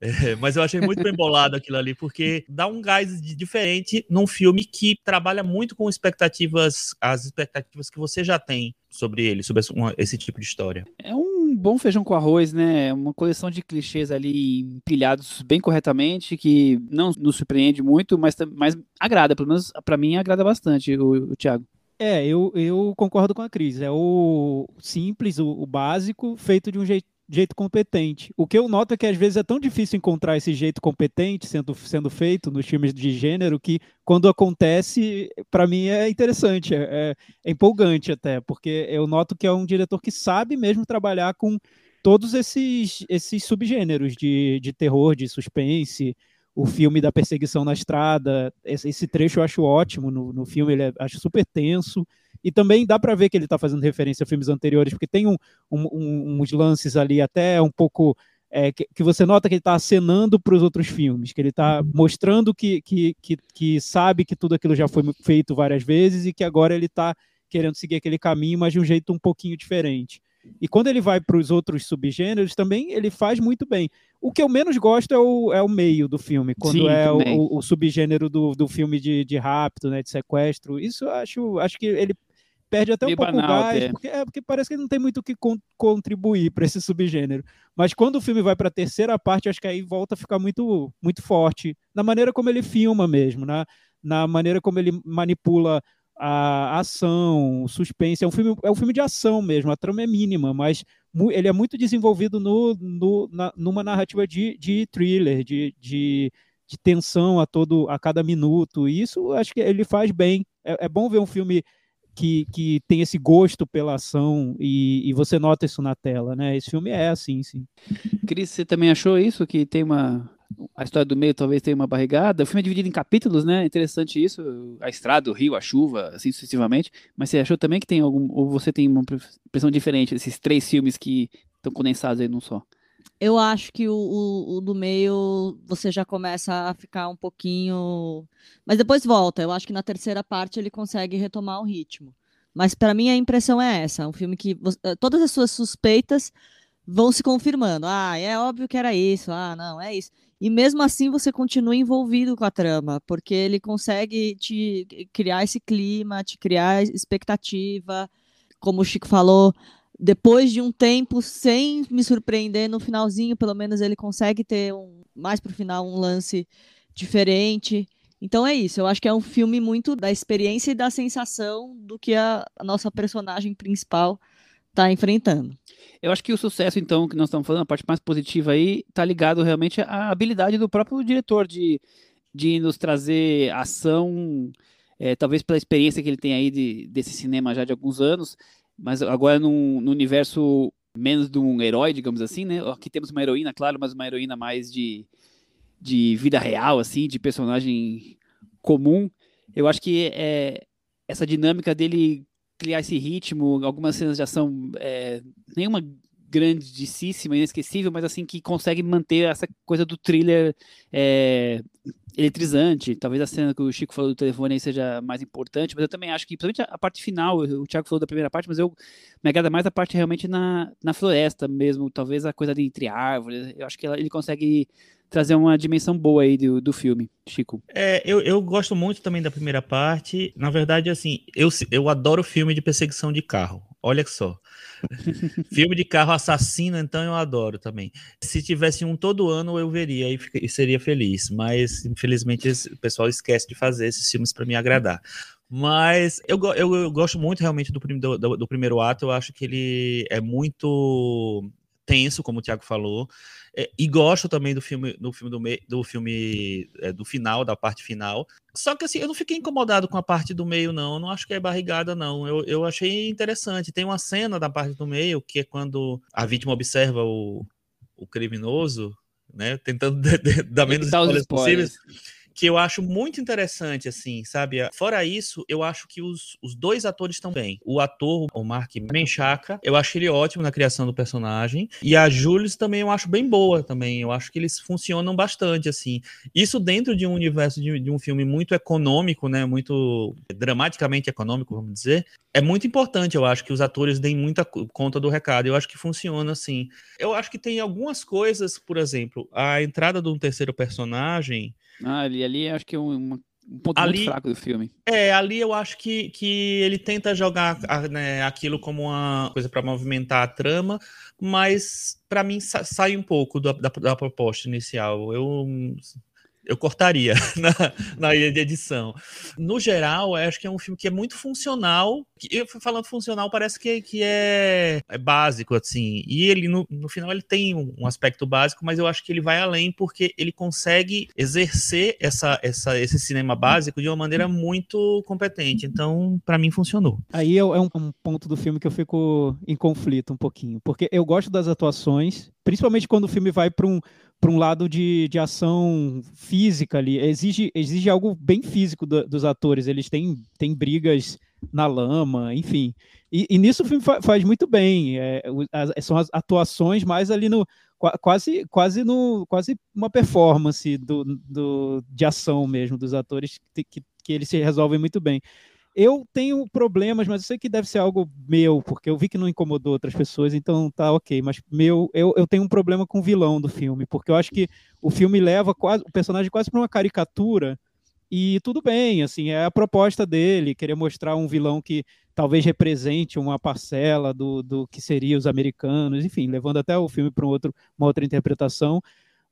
É, mas eu achei muito bem bolado aquilo ali, porque dá um gás diferente num filme que trabalha muito com expectativas, as expectativas que você já tem sobre ele, sobre esse, tipo de história. É um bom feijão com arroz, né? Uma coleção de clichês ali empilhados bem corretamente, que não nos surpreende muito, mas, mas agrada, pelo menos pra mim agrada bastante, o, o Thiago. É, eu, eu concordo com a Cris. É o simples, o, o básico, feito de um jeito, jeito competente. O que eu noto é que às vezes é tão difícil encontrar esse jeito competente sendo, sendo feito nos filmes de gênero que quando acontece, para mim é interessante, é, é- é empolgante até, porque eu noto que é um diretor que sabe mesmo trabalhar com todos esses, esses subgêneros de, de terror, de suspense, o filme da perseguição na estrada. Esse, esse trecho eu acho ótimo no, no filme, ele é, acho super tenso. E também dá para ver que ele está fazendo referência a filmes anteriores, porque tem um, um- uns lances ali até um pouco. é, que, que você nota que ele está acenando para os outros filmes, que ele está mostrando que, que, que, que sabe que tudo aquilo já foi feito várias vezes e que agora ele está querendo seguir aquele caminho, mas de um jeito um pouquinho diferente. E quando ele vai para os outros subgêneros, também ele faz muito bem. O que eu menos gosto é o, é o meio do filme, quando Sim, é o, o- subgênero do, do filme de, de rapto, né, de sequestro. Isso eu acho, acho que ele perde até um pouco o gás, até. porque, é, porque parece que ele não tem muito o que con- contribuir para esse subgênero. Mas quando o filme vai para a terceira parte, acho que aí volta a ficar muito, muito forte na maneira como ele filma mesmo, na, na maneira como ele manipula a ação, o suspense. É um filme, é um filme de ação mesmo, a trama é mínima, mas ele é muito desenvolvido no, no- na- numa narrativa de, de thriller, de, de, de tensão a todo a cada minuto. E isso acho que ele faz bem. É, é bom ver um filme que, que tem esse gosto pela ação e, e você nota isso na tela, né? Esse filme é assim, sim. Cris, você também achou isso? Que tem uma. A história do meio talvez tenha uma barrigada. O filme é dividido em capítulos, né? Interessante isso. A estrada, o rio, a chuva, assim sucessivamente. Mas você achou também que tem algum. Ou você tem uma impressão diferente desses três filmes que estão condensados aí num só? Eu acho que o, o- o do meio você já começa a ficar um pouquinho. Mas depois volta. Eu acho que na terceira parte ele consegue retomar o ritmo. Mas para mim a impressão é essa: é um filme que eh, todas as suas suspeitas vão se confirmando. Ah, é óbvio que era isso. Ah, não, é isso. E mesmo assim você continua envolvido com a trama, porque ele consegue te criar esse clima, te criar expectativa, como o Chico falou, depois de um tempo sem me surpreender no finalzinho, pelo menos ele consegue ter um mais pro final um lance diferente. Então é isso, eu acho que é um filme muito da experiência e da sensação do que a, a nossa personagem principal está enfrentando. Eu acho que o sucesso, então, que nós estamos falando, a parte mais positiva aí, está ligado realmente à habilidade do próprio diretor de, de nos trazer ação, é, talvez pela experiência que ele tem aí de, desse cinema já de alguns anos, mas agora num universo menos de um herói, digamos assim, né? Aqui temos uma heroína, claro, mas uma heroína mais de, de vida real, assim, de personagem comum. Eu acho que é, essa dinâmica dele criar esse ritmo, algumas cenas de ação, é, nenhuma grandíssima, inesquecível, mas assim que consegue manter essa coisa do thriller é, eletrizante. Talvez a cena que o Chico falou do telefone aí seja mais importante, mas eu também acho que, principalmente a parte final, o Thiago falou da primeira parte, mas eu me agrada mais a parte realmente na, na floresta mesmo, talvez a coisa de entre árvores. Eu acho que ela, ele consegue trazer uma dimensão boa aí do, do filme, Chico. É, eu, eu gosto muito também da primeira parte. Na verdade, assim, eu, eu adoro filme de perseguição de carro. Olha só. filme de carro assassino, então eu adoro também. Se tivesse um todo ano, eu veria e seria feliz. Mas, infelizmente, o pessoal esquece de fazer esses filmes para me agradar. Mas eu, eu, eu, gosto muito realmente do, do, do, primeiro ato. Eu acho que ele é muito tenso, como o Thiago falou. É, e gosto também do filme do filme do, me, do filme é, do final, da parte final. Só que assim, eu não fiquei incomodado com a parte do meio, não. Eu não acho que é barrigada, não. Eu, eu achei interessante. Tem uma cena da parte do meio que é quando a vítima observa o, o criminoso, né? Tentando dar menos spoilers possíveis que eu acho muito interessante, assim, sabe? Fora isso, eu acho que os, os dois atores estão bem. O ator, o Mark Menchaca, eu acho ele ótimo na criação do personagem. E a Jules também eu acho bem boa também. Eu acho que eles funcionam bastante, assim. Isso dentro de um universo de, de um filme muito econômico, né? Muito dramaticamente econômico, vamos dizer. É muito importante, eu acho, que os atores deem muita conta do recado. Eu acho que funciona assim. Eu acho que tem algumas coisas, por exemplo, a entrada de um terceiro personagem ah, ali, ali acho que é um, um ponto ali, muito fraco do filme. É, ali eu acho que, que ele tenta jogar né, aquilo como uma coisa para movimentar a trama, mas para mim sai um pouco da, da, da proposta inicial. Eu eu cortaria na, na edição. No geral, acho que é um filme que é muito funcional. Eu falando funcional, parece que, que é, é básico, assim. E ele, no, no final, ele tem um aspecto básico, mas eu acho que ele vai além porque ele consegue exercer essa, essa, esse cinema básico de uma maneira muito competente. Então, para mim, funcionou. Aí é, é um, um ponto do filme que eu fico em conflito um pouquinho, porque eu gosto das atuações, principalmente quando o filme vai para um para um lado de, de ação física ali. Exige, exige algo bem físico do, dos atores. Eles têm, têm brigas na lama, enfim. E, e nisso o filme fa faz muito bem. É, as, são as atuações mais ali no. Quase, quase, no, quase uma performance do, do, de ação mesmo dos atores que, que, que eles se resolvem muito bem. Eu tenho problemas, mas eu sei que deve ser algo meu, porque eu vi que não incomodou outras pessoas, então tá ok. Mas meu, eu, eu tenho um problema com o vilão do filme, porque eu acho que o filme leva quase, o personagem quase para uma caricatura. E tudo bem, assim, é a proposta dele, querer mostrar um vilão que talvez represente uma parcela do, do que seria os americanos, enfim, levando até o filme para um outro, uma outra interpretação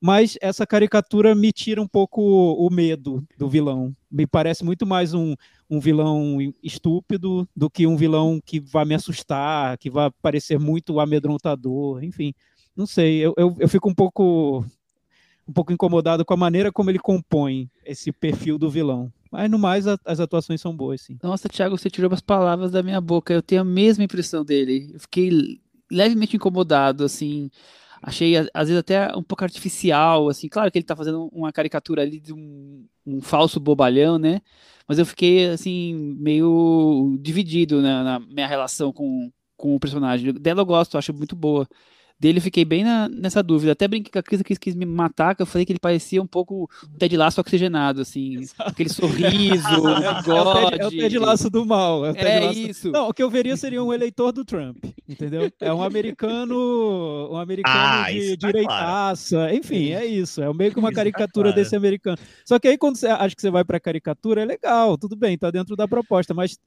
mas essa caricatura me tira um pouco o medo do vilão. Me parece muito mais um, um vilão estúpido do que um vilão que vai me assustar, que vai parecer muito amedrontador, enfim. Não sei, eu, eu, eu fico um pouco um pouco incomodado com a maneira como ele compõe esse perfil do vilão. Mas no mais, a, as atuações são boas, sim. Nossa, Thiago, você tirou as palavras da minha boca. Eu tenho a mesma impressão dele. Eu fiquei levemente incomodado, assim achei às vezes até um pouco artificial, assim, claro que ele tá fazendo uma caricatura ali de um, um falso bobalhão, né? Mas eu fiquei assim meio dividido né, na minha relação com, com o personagem. Dela eu gosto, acho muito boa. Dele eu fiquei bem na, nessa dúvida. Até brinquei com a Cris que quis me matar, que eu falei que ele parecia um pouco o Ted Laço oxigenado, assim. Exato. Aquele sorriso, é, bigode. É o Ted Laço do mal. É, é Laço... isso. Não, o que eu veria seria um eleitor do Trump. entendeu? É um americano, um americano Ah, de tá direitaça, enfim, é isso, é meio que uma Isso tá caricatura claro. desse americano. Só que aí quando você acha que você vai pra caricatura, é legal, tudo bem, tá dentro da proposta, mas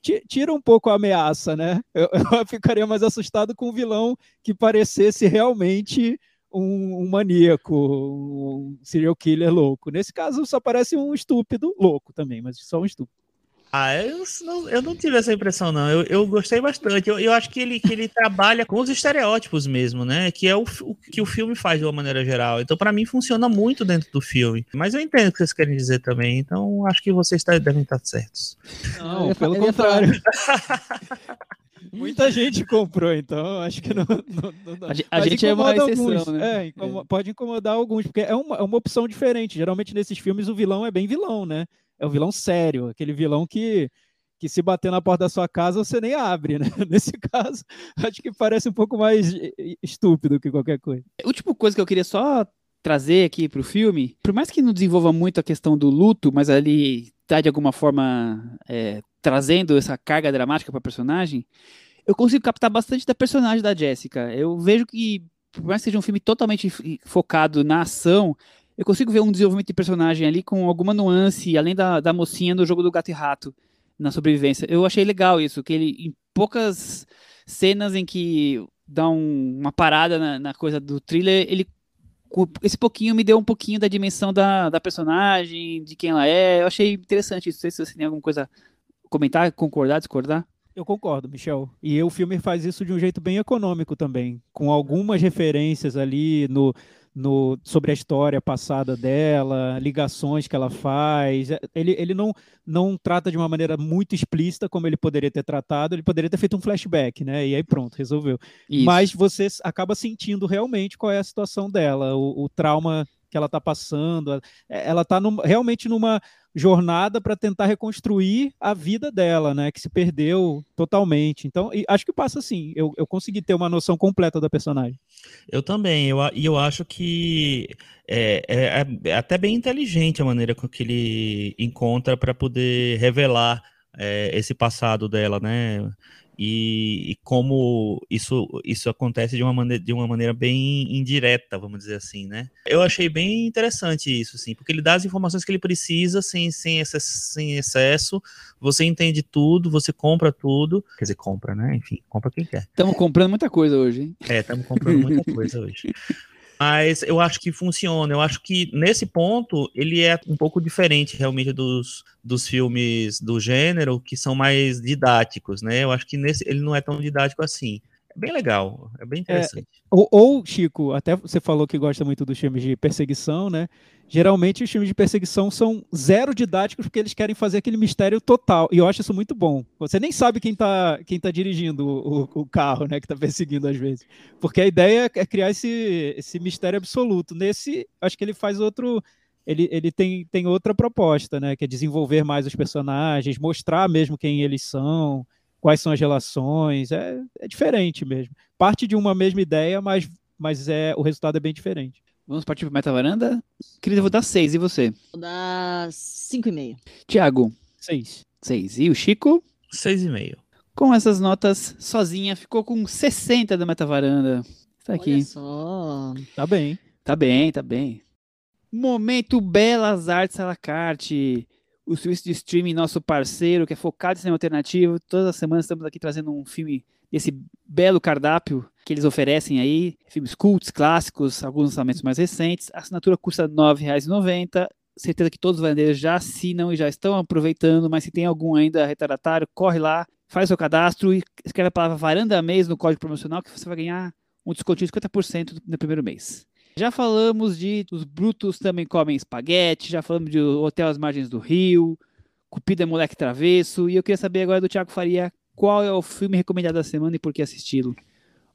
tira um pouco a ameaça, né? Eu, eu ficaria mais assustado com um vilão que parecesse realmente um, um maníaco, um serial killer louco. Nesse caso, só parece um estúpido louco também, mas só um estúpido. Ah, eu não, eu não tive essa impressão, não. Eu, eu gostei bastante. Eu, eu acho que ele, que ele trabalha com os estereótipos mesmo, né? Que é o, o que o filme faz de uma maneira geral. Então, pra mim, funciona muito dentro do filme. Mas eu entendo o que vocês querem dizer também. Então, acho que vocês tá- devem estar certos. Eu Não, fa- pelo contrário. Muita gente comprou, então acho que não. não- não dá. A Mas gente é uma incomoda exceção, alguns. né? É, incomo- pode incomodar alguns, porque é uma, é uma opção diferente. Geralmente nesses filmes o vilão é bem vilão, né? É o vilão sério, aquele vilão que, que se bater na porta da sua casa você nem abre, né? Nesse caso, acho que parece um pouco mais estúpido que qualquer coisa. Última coisa que eu queria só trazer aqui pro filme, por mais que não desenvolva muito a questão do luto, mas ali tá de alguma forma é, trazendo essa carga dramática para personagem, eu consigo captar bastante da personagem da Jessica. Eu vejo que, por mais que seja um filme totalmente focado na ação, eu consigo ver um desenvolvimento de personagem ali com alguma nuance, além da, da mocinha no jogo do gato e rato, na sobrevivência. Eu achei legal isso, que ele, em poucas cenas em que dá um- uma parada na, na coisa do thriller, ele esse pouquinho me deu um pouquinho da dimensão da, da personagem, de quem ela é. Eu achei interessante isso. Não sei se você tem alguma coisa a comentar, concordar, discordar. Eu concordo, Michel. E o filme faz isso de um jeito bem econômico também, com algumas referências ali no, no, sobre a história passada dela, ligações que ela faz. Ele, ele não, não trata de uma maneira muito explícita como ele poderia ter tratado, ele poderia ter feito um flashback, né? E aí pronto, resolveu. Isso. Mas você acaba sentindo realmente qual é a situação dela, o, o trauma que ela está passando. Ela está realmente numa jornada para tentar reconstruir a vida dela, né? Que se perdeu totalmente. Então, acho que passa assim. Eu, eu consegui ter uma noção completa da personagem. Eu também, eu, e eu acho que é, é- é até bem inteligente a maneira com que ele encontra para poder revelar é, esse passado dela, né? E, e como isso, isso acontece de uma, maneira, de uma maneira bem indireta, vamos dizer assim, né? Eu achei bem interessante isso, assim, porque ele dá as informações que ele precisa sem, sem, excesso, sem excesso, você entende tudo, você compra tudo, quer dizer, compra, né? Enfim, compra quem quer. Estamos comprando muita coisa hoje, hein? É, estamos comprando muita coisa hoje. Mas eu acho que funciona. Eu acho que nesse ponto ele é um pouco diferente realmente dos, dos filmes do gênero que são mais didáticos, né? Eu acho que nesse ele não é tão didático assim. É bem legal, é bem interessante. Ou, ou, Chico, até você falou que gosta muito dos filmes de perseguição, né? Geralmente os filmes de perseguição são zero didáticos porque eles querem fazer aquele mistério total. E eu acho isso muito bom. Você nem sabe quem tá, quem tá dirigindo o, o- o carro, né? Que tá perseguindo às vezes. Porque a ideia é criar esse, esse mistério absoluto. Nesse, acho que ele faz outro. Ele, ele tem, tem outra proposta, né? Que é desenvolver mais os personagens, mostrar mesmo quem eles são, quais são as relações. É, é diferente mesmo. Parte de uma mesma ideia, mas, mas é, o resultado é bem diferente. Vamos partir para Meta Varanda? Querida, eu vou dar seis. E você? Vou dar 5,5. Tiago, Seis. seis. E o Chico? Seis e meio. Com essas notas, sozinha, ficou com 60 da Meta Varanda. Está aqui. Olha só. Tá bem. Tá bem, tá bem. Momento Belas Artes à la carte. O serviço de streaming, nosso parceiro, que é focado em cinema alternativo. Todas as semanas estamos aqui trazendo um filme desse belo cardápio que eles oferecem aí. Filmes cultos, clássicos, alguns lançamentos mais recentes. A assinatura custa R$ 9,90. Certeza que todos os vendedores já assinam e já estão aproveitando, mas se tem algum ainda retardatário, corre lá, faz seu cadastro e escreve a palavra varanda mês no código promocional que você vai ganhar um descontinho de 50% no primeiro mês. Já falamos de Os Brutos Também Comem Espaguete, já falamos de Hotel às Margens do Rio, Cupido é Moleque Travesso, e eu queria saber agora do Thiago Faria qual é o filme recomendado da semana e por que assisti-lo.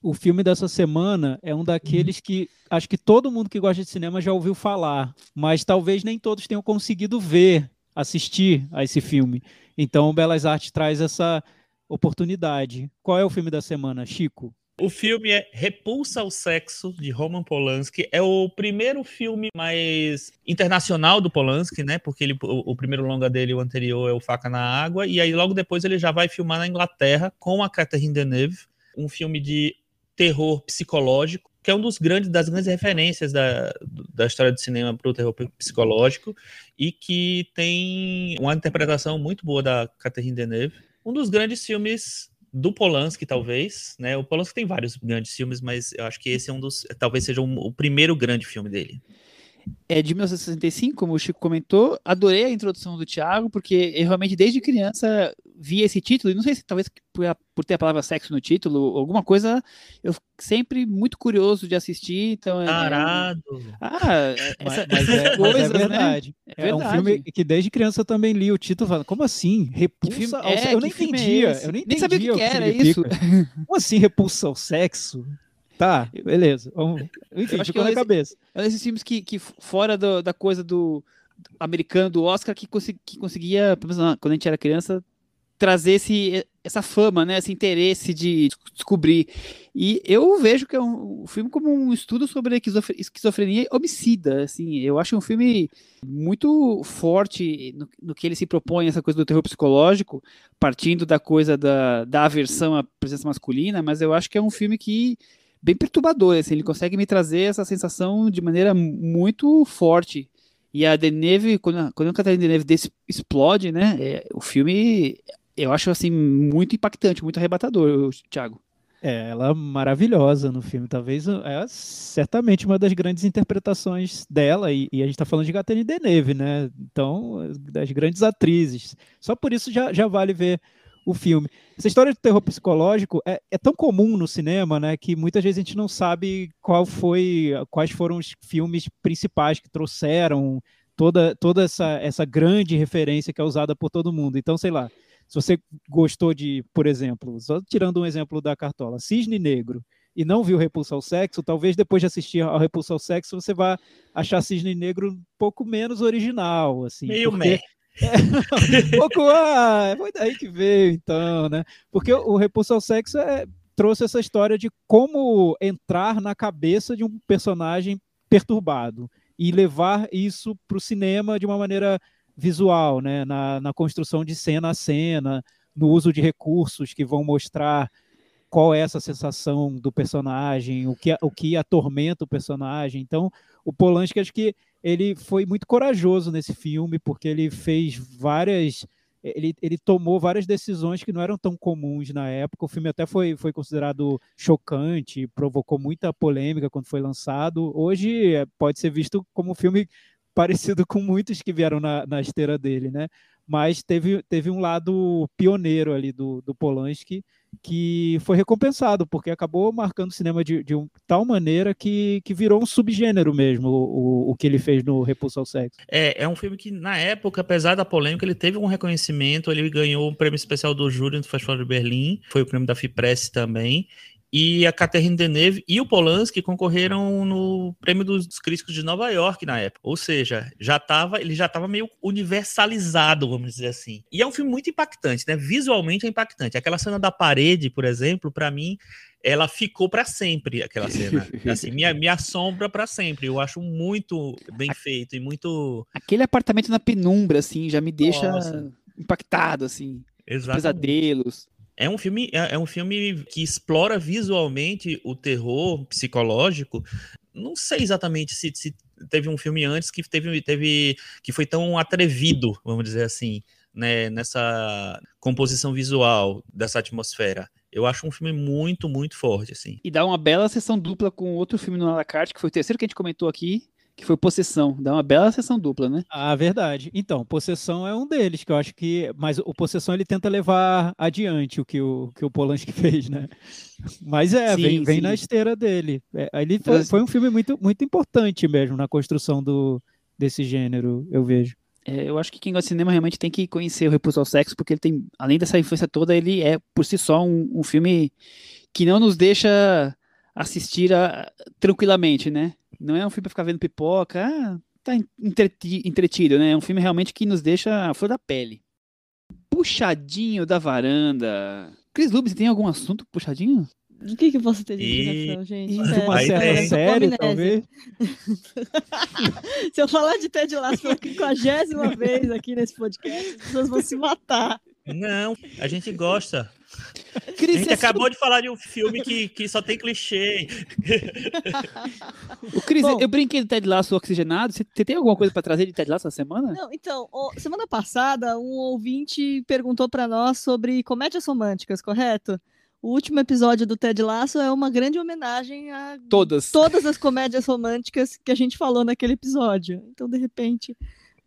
O filme dessa semana é um daqueles que acho que todo mundo que gosta de cinema já ouviu falar, mas talvez nem todos tenham conseguido ver, assistir a esse filme. Então, Belas Artes traz essa oportunidade. Qual é o filme da semana, Chico? O filme é Repulsa ao Sexo, de Roman Polanski. É o primeiro filme mais internacional do Polanski, né? Porque ele, o, o primeiro longa dele, o anterior, é o Faca na Água. E aí, logo depois, ele já vai filmar na Inglaterra com a Catherine Deneuve. um filme de terror psicológico, que é um dos grandes das grandes referências da, da história do cinema para o terror psicológico e que tem uma interpretação muito boa da Catherine Deneuve. Um dos grandes filmes do Polanski, talvez, né? O Polanski tem vários grandes filmes, mas eu acho que esse é um dos, talvez seja um, o primeiro grande filme dele é de 1965, como o Chico comentou. Adorei a introdução do Thiago, porque eu realmente desde criança via esse título, e não sei se talvez por, por ter a palavra sexo no título, alguma coisa, eu sempre muito curioso de assistir. Então, Tarado! É, ah, essa, mas, é, coisas, mas é verdade. Né? É, é um filme que desde criança eu também li o título falando, como assim? Repulsa ao sexo? Eu nem entendia. eu nem, nem sabia o que, que era isso. Como assim repulsa ao sexo? Tá, beleza. Vamos... Enfim, eu acho ficou que na cabeça. É um desses filmes que, que fora do, da coisa do, do, americano, do Oscar, que, consegui, que conseguia, quando a gente era criança, trazer esse, essa fama, né, esse interesse de descobrir. E eu vejo que é um, um filme como um estudo sobre esquizofrenia homicida. Assim, eu acho um filme muito forte no, no, que ele se propõe, essa coisa do terror psicológico, partindo da coisa da, da aversão à presença masculina, mas eu acho que é um filme que bem perturbador, assim, ele consegue me trazer essa sensação de maneira muito forte. E a Deneve, quando, quando a Catarina Deneve explode, né, é, o filme, eu acho, assim, muito impactante, muito arrebatador, Thiago. É, ela é maravilhosa no filme, talvez é certamente uma das grandes interpretações dela, e, e a gente está falando de Catherine Deneuve, né, então, das grandes atrizes. Só por isso já, já vale ver o filme. Essa história de terror psicológico é, é, tão comum no cinema, né, que muitas vezes a gente não sabe qual foi, quais foram os filmes principais que trouxeram toda, toda essa, essa grande referência que é usada por todo mundo. Então, sei lá, se você gostou de, por exemplo, só tirando um exemplo da cartola, Cisne Negro, e não viu Repulsa ao Sexo, talvez depois de assistir ao Repulsa ao Sexo você vá achar Cisne Negro um pouco menos original, assim. Meio porque... É, um pouco, ah, foi daí que veio, então, né? Porque o, Repulso ao Sexo é, trouxe essa história de como entrar na cabeça de um personagem perturbado e levar isso para o cinema de uma maneira visual, né? Na, na construção de cena a cena, no uso de recursos que vão mostrar qual é essa sensação do personagem, o que, o que atormenta o personagem. Então, o Polanski acho que ele foi muito corajoso nesse filme, porque ele fez várias. Ele, ele tomou várias decisões que não eram tão comuns na época. O filme até foi, foi considerado chocante, provocou muita polêmica quando foi lançado. Hoje é, pode ser visto como um filme parecido com muitos que vieram na, na esteira dele, né? Mas teve, teve um lado pioneiro ali do, do Polanski, que foi recompensado, porque acabou marcando o cinema de, de um, tal maneira que, que virou um subgênero mesmo, o, o que ele fez no Repulso ao Sexo. É, é um filme que, na época, apesar da polêmica, ele teve um reconhecimento, ele ganhou um prêmio especial do júri no Festival de Berlim, foi o prêmio da FIPRESS também, e a Catherine Deneuve e o Polanski concorreram no Prêmio dos Críticos de Nova York na época. Ou seja, já tava, ele já estava meio universalizado, vamos dizer assim. E é um filme muito impactante, né? Visualmente é impactante. Aquela cena da parede, por exemplo, para mim, ela ficou para sempre aquela cena. Assim, me, me assombra para sempre. Eu acho muito bem feito e muito Aquele apartamento na penumbra assim já me deixa Nossa. impactado assim. Exatamente. Pesadelos. É um filme, é, é um filme que explora visualmente o terror psicológico. Não sei exatamente se, se teve um filme antes que teve, teve que foi tão atrevido, vamos dizer assim, né, nessa composição visual dessa atmosfera. Eu acho um filme muito, muito forte, assim. E dá uma bela sessão dupla com outro filme no Alacarte, que foi o terceiro que a gente comentou aqui, que foi Possessão. Dá uma bela sessão dupla, né? Ah, verdade. Então, Possessão é um deles, que eu acho que. Mas o Possessão ele tenta levar adiante o que o, que o Polanski fez, né? Mas é, sim, vem, vem na esteira dele. É, ele foi, foi, um filme muito, muito importante mesmo na construção do, desse gênero, eu vejo. É, eu acho que quem gosta de cinema realmente tem que conhecer o Repulso ao Sexo, porque ele tem, além dessa influência toda, ele é por si só um, um filme que não nos deixa assistir a, tranquilamente, né? Não é um filme pra ficar vendo pipoca, ah, tá entretido, né? É um filme realmente que nos deixa a flor da pele. Puxadinho da varanda. Cris Lubes, tem algum assunto puxadinho? O que, que posso ter de indicação, gente? De uma certa série, talvez. Se eu falar de Ted Lasso pela quinquagésima vez aqui nesse podcast, as pessoas vão se matar. Não, a gente gosta. Cris, A gente você acabou de falar de um filme que, que só tem clichê. O Cris, Bom. eu brinquei do Ted Lasso oxigenado. Você tem alguma coisa pra trazer de Ted Lasso essa semana? Não, então, semana passada, um ouvinte perguntou pra nós sobre comédias românticas, correto? O último episódio do Ted Lasso é uma grande homenagem a Todas. todas as comédias românticas que a gente falou naquele episódio. Então, de repente,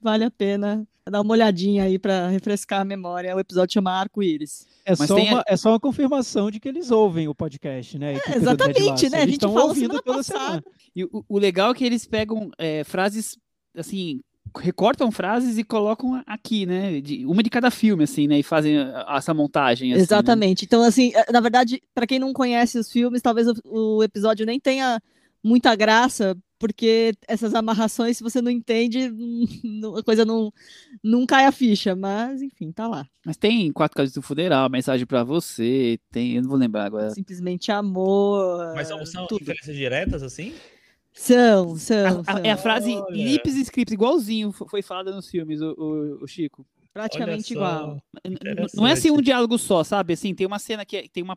vale a pena dar uma olhadinha aí pra refrescar a memória. O episódio chama Arco-Íris. É, só tem a- uma, é só uma confirmação de que eles ouvem o podcast, né? Ted exatamente, né? A gente estão ouvindo semana toda passada. semana. E o, o legal é que eles pegam é, frases, assim, recortam frases e colocam aqui, né? De- uma de cada filme, assim, né? E fazem essa montagem. assim, né? Exatamente. Então, assim, eh, na verdade, pra quem não conhece os filmes, talvez o, o episódio nem tenha muita graça, porque essas amarrações, se você não entende, a coisa não, não cai a ficha. Mas, enfim, tá lá. Mas tem Quatro Casos do Funeral, Mensagem pra Você, tem... Eu não vou lembrar agora. Simplesmente amor. Mas são, são tudo. referências diretas, assim? São, são. A- a- são. é a frase Olha. lips e scripts, igualzinho fo- foi falada nos filmes, o, o- o Chico. praticamente igual. Não é assim um diálogo só, sabe? Assim, tem uma cena que é- tem uma,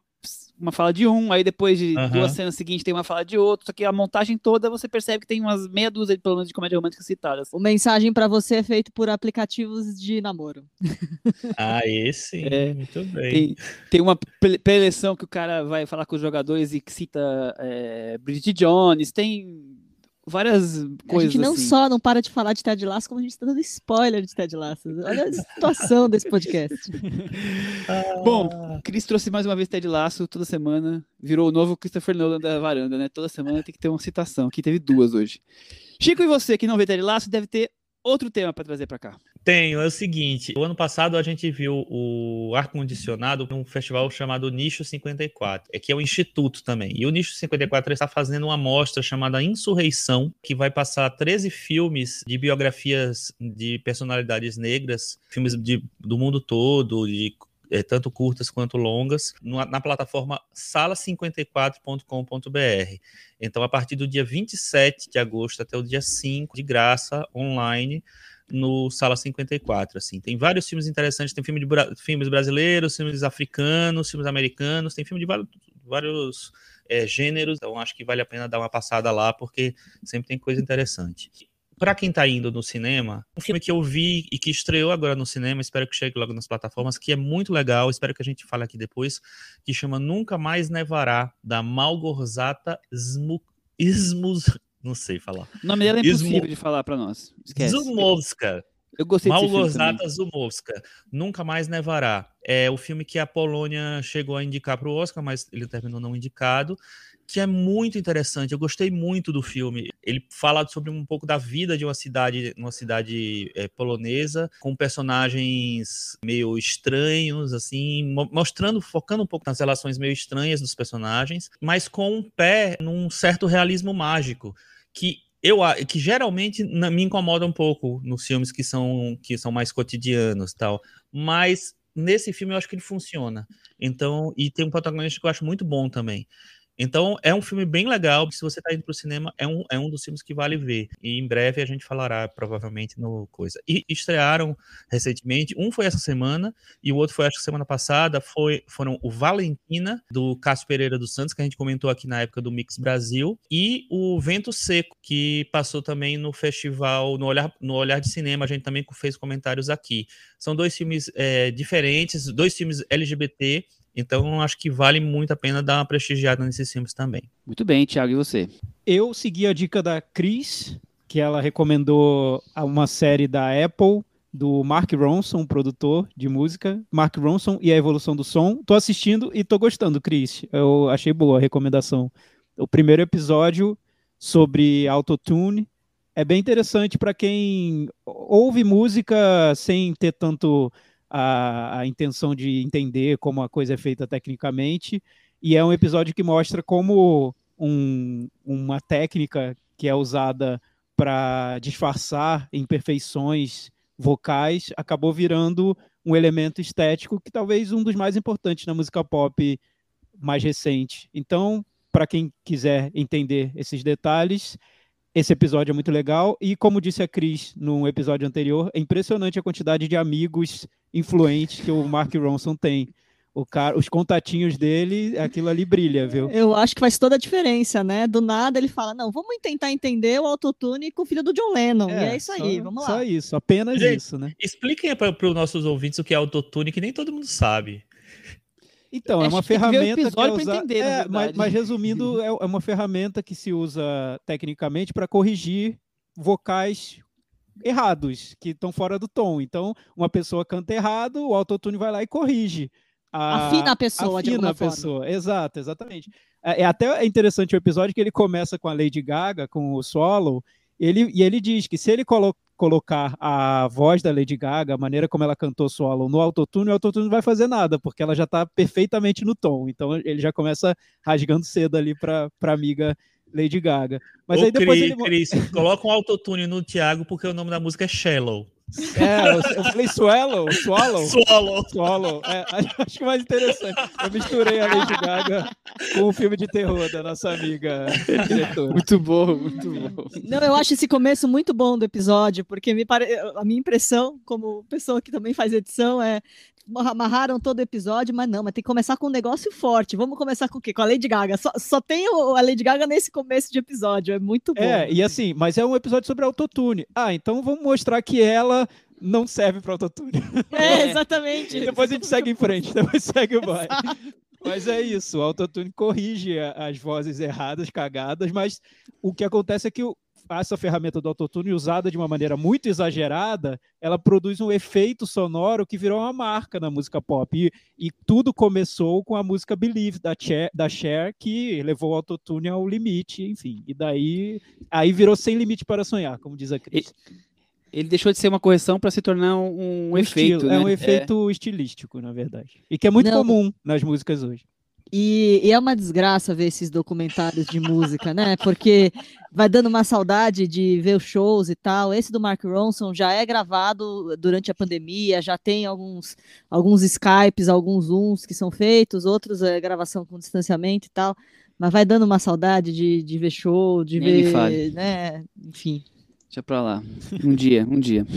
uma fala de um, aí depois de Aham. duas cenas seguintes tem uma fala de outro, só que a montagem toda você percebe que tem umas meia dúzia, pelo menos, de comédia romântica citadas. O mensagem pra você é feito por aplicativos de namoro. Ah, esse? É. Muito bem. Tem, tem uma pre- preleção que o cara vai falar com os jogadores e que cita é, Bridget Jones, tem várias a coisas gente não assim. só não para de falar de Ted Lasso, como a gente tá dando spoiler de Ted Lasso. Olha a situação desse podcast. Bom, Cris trouxe mais uma vez Ted Lasso toda semana. Virou o novo Christopher Nolan da varanda, né? Toda semana tem que ter uma citação. Aqui teve duas hoje. Chico, e você que não vê Ted Lasso, deve ter outro tema para trazer para cá. Tenho, é o seguinte, o ano passado a gente viu o ar-condicionado num festival chamado Nicho 54, é que é o Instituto também. E o Nicho 54 está fazendo uma mostra chamada Insurreição, que vai passar 13 filmes de biografias de personalidades negras, filmes de- do mundo todo, de eh, tanto curtas quanto longas, numa- na plataforma sala54.com.br. Então, a partir do dia 27 de agosto até o dia 5, de graça, online, no Sala 54, assim. Tem vários filmes interessantes, tem filme de filmes brasileiros, filmes africanos, filmes americanos, tem filme de vários, vários é, gêneros, então acho que vale a pena dar uma passada lá, porque sempre tem coisa interessante. Para quem está indo no cinema, um filme que eu vi e que estreou agora no cinema, espero que chegue logo nas plataformas, que é muito legal, espero que a gente fale aqui depois, que chama Nunca Mais Nevará, da Malgorzata Smu- Ismus... Não sei falar. O nome dela é Ismo- impossível de falar para nós. Esquece. Zumowska. Eu gostei. Malgorzata Zumowska, Nunca Mais Nevará. É o filme que a Polônia chegou a indicar para o Oscar, mas ele terminou não indicado, que é muito interessante. Eu gostei muito do filme. Ele fala sobre um pouco da vida de uma cidade, uma cidade é, polonesa, com personagens meio estranhos, assim, mo- mostrando, focando um pouco nas relações meio estranhas dos personagens, mas com um pé num certo realismo mágico, que eu que geralmente me incomoda um pouco nos filmes que são que são mais cotidianos tal. Mas nesse filme eu acho que ele funciona. Então e tem um protagonista que eu acho muito bom também então é um filme bem legal se você está indo para o cinema é um, é um dos filmes que vale ver. E em breve a gente falará provavelmente no coisa. E estrearam recentemente um foi essa semana e o outro foi acho que semana passada foi foram o Valentina do Cássio Pereira dos Santos que a gente comentou aqui na época do Mix Brasil e o Vento Seco que passou também no festival no olhar no olhar de cinema. A gente também fez comentários aqui. São dois filmes é, diferentes dois filmes LGBT então acho que vale muito a pena dar uma prestigiada nesses filmes também Muito bem, Thiago, e você? Eu segui a dica da Cris, que ela recomendou a uma série da Apple, do Mark Ronson, produtor de música. Mark Ronson e a Evolução do Som. Tô assistindo e tô gostando, Cris. Eu achei boa a recomendação. O primeiro episódio sobre autotune é bem interessante para quem ouve música sem ter tanto a, a intenção de entender como a coisa é feita tecnicamente. E é um episódio que mostra como um- uma técnica que é usada para disfarçar imperfeições vocais acabou virando um elemento estético que talvez um dos mais importantes na música pop mais recente. Então, para quem quiser entender esses detalhes, esse episódio é muito legal e como disse a Cris no episódio anterior, é impressionante a quantidade de amigos influentes que o Mark Ronson tem. o cara, os contatinhos dele, aquilo ali brilha, viu? Eu acho que faz toda a diferença, né? Do nada ele fala: não, vamos tentar entender o autotune com o filho do John Lennon. É, e é isso aí, só, vamos lá. Só isso, apenas Gente, isso, né? Expliquem para os nossos ouvintes o que é autotune, que nem todo mundo sabe. Então, é Acho uma tem que ferramenta que é episódio pra usa... entender, é, mas, mas resumindo, é é uma ferramenta que se usa tecnicamente para corrigir vocais errados, que estão fora do tom. Então, uma pessoa canta errado, o autotune vai lá e corrige. A- Afina a pessoa, afina a forma. pessoa. Exato, exatamente. É, é até interessante o episódio que ele começa com a Lady Gaga, com o solo, ele, e ele diz que se ele colo- colocar a voz da Lady Gaga, a maneira como ela cantou solo no autotune, o autotune não vai fazer nada, porque ela já está perfeitamente no tom. Então ele já começa rasgando cedo ali para a amiga Lady Gaga. Mas Ô, aí depois Cri- ele. Cris, coloca um autotune no Thiago, porque o nome da música é Shallow. É, eu, eu falei Swallow, Swallow. Swallow. Swallow. É, acho que mais interessante. Eu misturei a Lady Gaga com o filme de terror da nossa amiga diretora. Muito bom, muito bom. Não, eu acho esse começo muito bom do episódio, porque me pare... a minha impressão, como pessoa que também faz edição, é amarraram todo o episódio, mas não, mas tem que começar com um negócio forte. Vamos começar com o quê? Com a Lady Gaga. Só, só tem o- a Lady Gaga nesse começo de episódio, é muito bom. É, e assim, mas é um episódio sobre autotune. Ah, então vamos mostrar que ela não serve para autotune. É, exatamente. Depois a gente segue em frente, depois segue o baile. Mas é isso, o autotune corrige as vozes erradas, cagadas, mas o que acontece é que o- essa ferramenta do autotune, usada de uma maneira muito exagerada, ela produz um efeito sonoro que virou uma marca na música pop. E, e tudo começou com a música Believe, da Cher, da Cher, que levou o autotune ao limite, enfim. E daí aí virou sem limite para sonhar, como diz a Cris. Ele deixou de ser uma correção para se tornar um, um efeito. estilo- né? É um efeito estilístico, na verdade. E que é muito Não. comum nas músicas hoje. E, e é uma desgraça ver esses documentários de música, né? Porque vai dando uma saudade de ver os shows e tal. Esse do Mark Ronson já é gravado durante a pandemia, já tem alguns, alguns Skypes, alguns Zooms que são feitos, outros é gravação com distanciamento e tal. Mas vai dando uma saudade de, de ver show, de Nem ver, né? Enfim. Deixa pra lá. Um dia, um dia.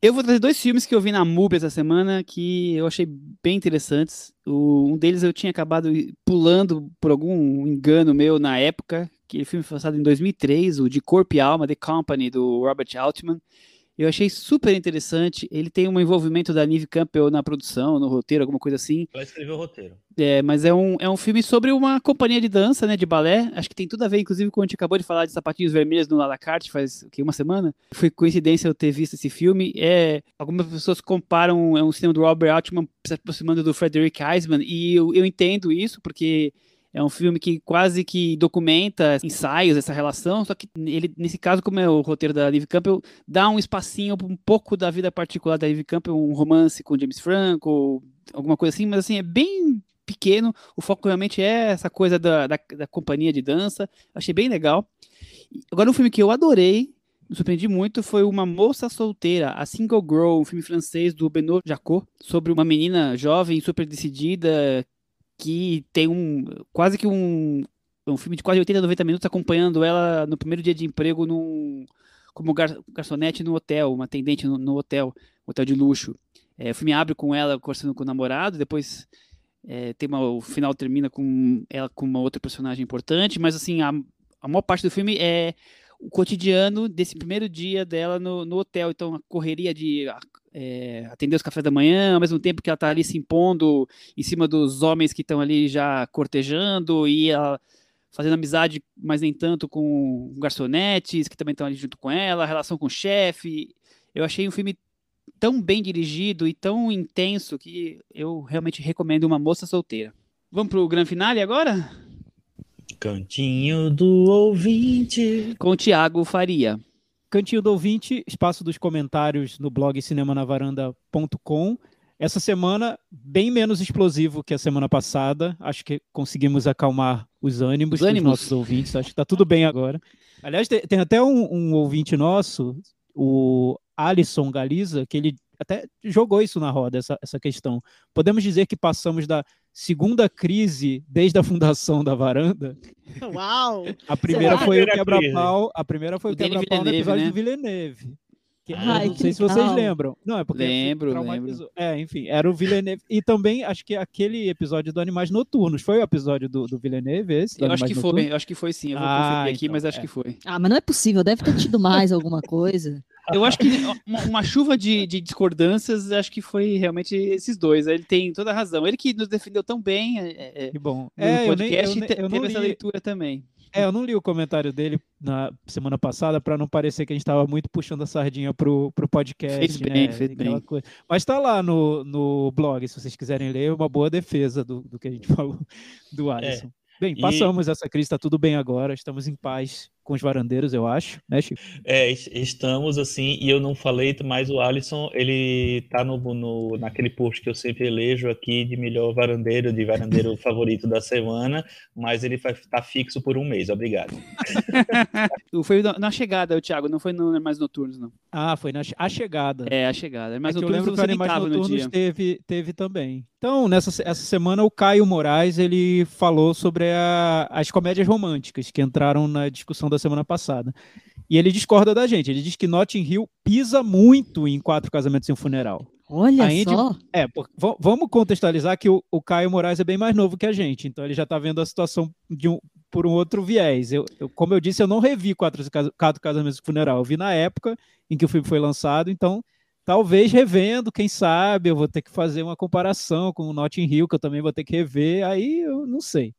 Eu vou trazer dois filmes que eu vi na MUBI essa semana que eu achei bem interessantes. O- um deles eu tinha acabado pulando por algum engano meu na época, que filme foi lançado em 2003, o De Corpo e Alma, The Company, do Robert Altman. Eu achei super interessante. Ele tem um envolvimento da Neve Campbell na produção, no roteiro, alguma coisa assim. Ela escreveu o roteiro. É, mas é um, é um filme sobre uma companhia de dança, né, de balé. Acho que tem tudo a ver, inclusive, com a gente acabou de falar de Sapatinhos Vermelhos no La Carte faz o quê, uma semana. Foi coincidência eu ter visto esse filme. É, algumas pessoas comparam é um cinema do Robert Altman se aproximando do Frederick Eisman, e eu, eu entendo isso, porque é um filme que quase que documenta ensaios, essa relação, só que ele, nesse caso, como é o roteiro da Liv Campbell, dá um espacinho um pouco da vida particular da Liv Campbell, um romance com James Franco, alguma coisa assim, mas assim, é bem pequeno, o foco realmente é essa coisa da, da, da companhia de dança, achei bem legal. Agora, um filme que eu adorei, me surpreendi muito, foi Uma Moça Solteira, A Single Girl, um filme francês do Benoît Jacot, sobre uma menina jovem, super decidida, que tem um, quase que um, um filme de quase 80, 90 minutos acompanhando ela no primeiro dia de emprego num, como gar, garçonete no hotel, uma atendente no, no hotel, hotel de luxo. É, o filme abre com ela conversando com o namorado, depois é, tem uma, o final termina com ela com uma outra personagem importante, mas assim, a, a maior parte do filme é o cotidiano desse primeiro dia dela no, no hotel. Então, a correria de é, atender os cafés da manhã, ao mesmo tempo que ela está ali se impondo em cima dos homens que estão ali já cortejando e ela fazendo amizade, mas nem tanto com garçonetes que também estão ali junto com ela, a relação com o chefe. Eu achei um filme tão bem dirigido e tão intenso que eu realmente recomendo Uma Moça Solteira. Vamos pro grande finale agora? Cantinho do ouvinte. Com o Thiago Faria. Cantinho do ouvinte, espaço dos comentários no blog cinemanavaranda.com. Essa semana, bem menos explosivo que a semana passada. Acho que conseguimos acalmar os ânimos, Os dos ânimos. nossos ouvintes. Acho que está tudo bem agora. Aliás, tem, tem até um, um ouvinte nosso, o Alisson Galiza, que ele até jogou isso na roda, essa, essa questão. Podemos dizer que passamos da segunda crise desde a fundação da varanda. Uau! A primeira foi o quebra-pau. A primeira foi O quebra-pau no episódio né? do Villeneuve. Que, Ai, eu não que sei se legal. vocês lembram. Não, é porque Lembro, traumatizou. É, enfim, era o Villeneuve. E também, acho que aquele episódio do Animais Noturnos. Foi o episódio do, do Villeneuve esse? do Eu acho que foi, eu acho que foi sim. Eu vou Ah, conferir aqui, então, mas acho é. que foi. Ah, mas não é possível, deve ter tido mais alguma coisa. Eu acho que uma, uma chuva de, de discordâncias, acho que foi realmente esses dois. Ele tem toda a razão. Ele que nos defendeu tão bem é, é, Que bom. no É, eu nem, podcast eu, nem- eu não teve essa li, leitura também. é, eu não li o comentário dele na semana passada para não parecer que a gente estava muito puxando a sardinha pro, pro podcast. Fez bem, né, fez aquela bem. coisa. Mas tá lá no, no blog, se vocês quiserem ler, uma boa defesa do, do que a gente falou do Alisson. Bem, E- passamos essa crise, tá tudo bem agora, estamos em paz com os varandeiros, eu acho, né, Chico? É, es- estamos assim, e eu não falei, mas o Alisson, ele tá no, no, naquele post que eu sempre elejo aqui de melhor varandeiro, de varandeiro favorito da semana, mas ele vai estar fixo por um mês, obrigado. Foi na, chegada, o Thiago, não foi no mais noturnos, não. Ah, foi na a chegada. É, a chegada. É Mas que eu noturnos lembro que o você nem Animais Noturnos dia. teve, teve também. Então, nessa essa semana, o Caio Moraes ele falou sobre a- as comédias românticas que entraram na discussão da semana passada. E ele discorda da gente. Ele diz que Notting Hill pisa muito em Quatro Casamentos e um Funeral. Olha A Andy- só. É, por- va- vamos contextualizar que o, o Caio Moraes é bem mais novo que a gente, então ele já está vendo a situação de um- por um outro viés. Eu, eu- como eu disse, eu não revi Quatro, Quatro Casamentos e um Funeral. Eu vi na época em que o filme foi lançado, então talvez revendo, quem sabe, eu vou ter que fazer uma comparação com o Notting Hill, que eu também vou ter que rever, aí eu não sei.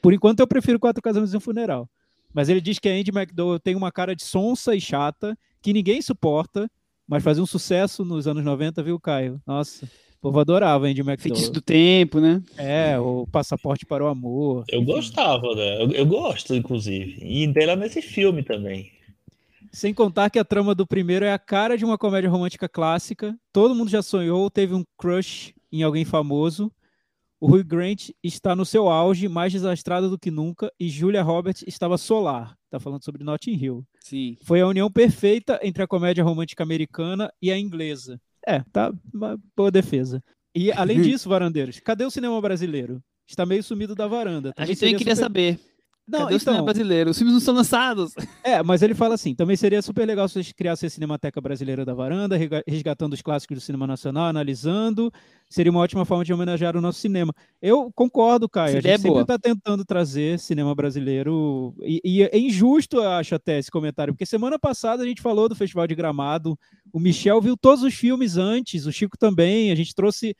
Por enquanto eu prefiro Quatro Casamentos e um Funeral. Mas ele diz que a Andy McDowell tem uma cara de sonsa e chata, que ninguém suporta, mas fazia um sucesso nos anos 90, viu, Caio? Nossa, o povo adorava a Andy Feitiço McDowell. do tempo, né? É, o Passaporte para o Amor. Eu enfim. gostava, né? eu, eu gosto, inclusive, e dela nesse filme também. Sem contar que a trama do primeiro é a cara de uma comédia romântica clássica. Todo mundo já sonhou, teve um crush em alguém famoso. O Hugh Grant está no seu auge, mais desastrado do que nunca, e Julia Roberts estava solar. Tá falando sobre Notting Hill. Sim. Foi a união perfeita entre a comédia romântica americana e a inglesa. É, tá uma boa defesa. E além disso, varandeiros, cadê o cinema brasileiro? Está meio sumido da varanda. A Também gente também queria super- saber. Não, Cadê o cinema então, brasileiro? Os filmes não são lançados. é, mas ele fala assim: também seria super legal se vocês criassem a Cinemateca Brasileira da Varanda, resgatando os clássicos do cinema nacional, analisando. Seria uma ótima forma de homenagear o nosso cinema. Eu concordo, Caio. Essa A gente é sempre está tentando trazer cinema brasileiro. E, e é injusto, eu acho, até esse comentário, porque semana passada a gente falou do Festival de Gramado. O Michel viu todos os filmes antes, o Chico também. A gente trouxe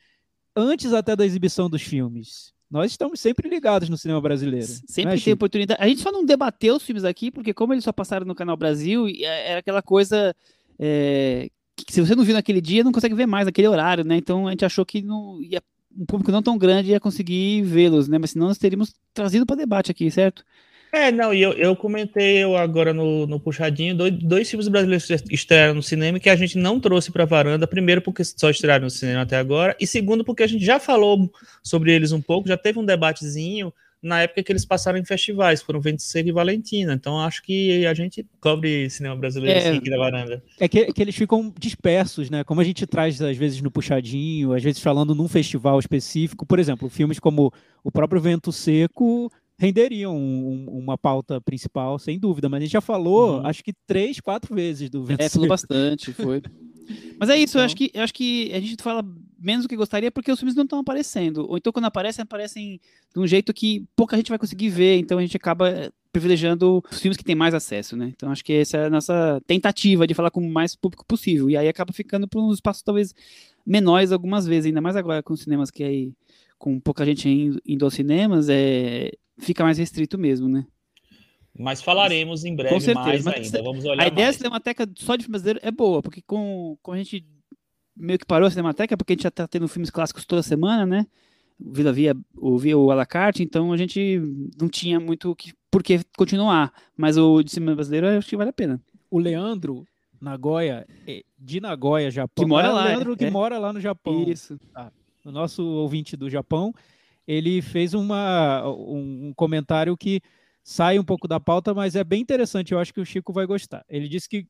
antes até da exibição dos filmes. Nós estamos sempre ligados no cinema brasileiro. Sempre né, tem Chico? oportunidade. A gente só não debateu os filmes aqui, porque como eles só passaram no Canal Brasil, e é- era aquela coisa é, que se você não viu naquele dia, não consegue ver mais naquele horário, né? Então a gente achou que não ia, um público não tão grande ia conseguir vê-los, né? Mas senão nós teríamos trazido para debate aqui, certo? É, não, e eu, eu comentei eu agora no, no Puxadinho dois, dois filmes brasileiros que estrearam no cinema que a gente não trouxe para varanda. Primeiro, porque só estrearam no cinema até agora, e segundo, porque a gente já falou sobre eles um pouco, já teve um debatezinho na época que eles passaram em festivais, foram Vento Seco e Valentina. Então acho que a gente cobre cinema brasileiro É. assim, aqui da varanda. É que, que eles ficam dispersos, né? Como a gente traz, às vezes, no puxadinho, às vezes falando num festival específico. Por exemplo, filmes como o próprio Vento Seco renderiam um- um- uma pauta principal, sem dúvida. Mas a gente já falou, Uhum. acho que três, quatro vezes do Vento É, falou bastante, foi. Mas é isso, eu Então- acho que eu acho que a gente fala menos do que gostaria porque os filmes não estão aparecendo. Ou então quando aparecem, aparecem de um jeito que pouca gente vai conseguir ver, então a gente acaba privilegiando os filmes que têm mais acesso, né? Então acho que essa é a nossa tentativa de falar com o mais público possível. E aí acaba ficando por uns espaços talvez menores algumas vezes, ainda mais agora com os cinemas que aí com pouca gente indo, indo aos cinemas, é fica mais restrito mesmo, né? Mas falaremos em breve Com certeza, mais mas ainda. Vamos olhar A ideia da mais. Cinemateca só de filme brasileiro é boa, porque com, com a gente meio que parou a Cinemateca, porque a gente já tá tendo filmes clássicos toda semana, né? O Vila Via, o Via o Alacarte, então a gente não tinha muito que, por que continuar. Mas o de cinema brasileiro eu acho que vale a pena. O Leandro Nagoya, eh, de Nagoya, Japão. Que mora É o lá, Leandro que é. mora lá no Japão. Isso. O nosso ouvinte do Japão, ele fez uma, um, comentário que sai um pouco da pauta, mas é bem interessante. Eu acho que o Chico vai gostar. Ele disse que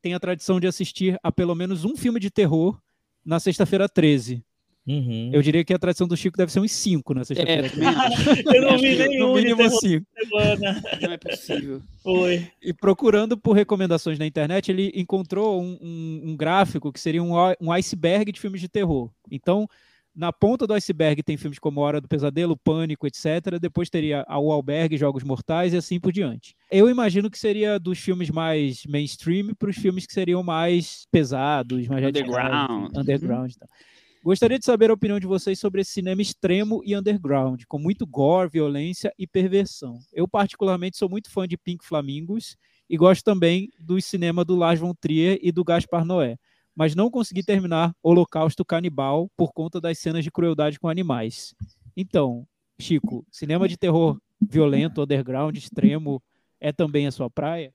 tem a tradição de assistir a pelo menos um filme de terror na sexta-feira 13. Uhum. Eu diria que a tradição do Chico deve ser uns 5 na É, sexta-feira. acho. Eu não vi nenhum no de mínimo terror 5. da semana. Não é possível. Foi. E procurando por recomendações na internet, ele encontrou um, um- um gráfico que seria um, um iceberg de filmes de terror. Então, na ponta do iceberg tem filmes como Hora do Pesadelo, Pânico, etc. Depois teria a O Albergue, Jogos Mortais e assim por diante. Eu imagino que seria dos filmes mais mainstream para os filmes que seriam mais pesados, mais Underground. enfim, underground e tal. Gostaria de saber a opinião de vocês sobre esse cinema extremo e underground, com muito gore, violência e perversão. Eu, particularmente, sou muito fã de Pink Flamingos e gosto também do cinema do Lars von Trier e do Gaspar Noé, mas não consegui terminar Holocausto Canibal por conta das cenas de crueldade com animais. Então, Chico, cinema de terror violento, underground, extremo, é também a sua praia?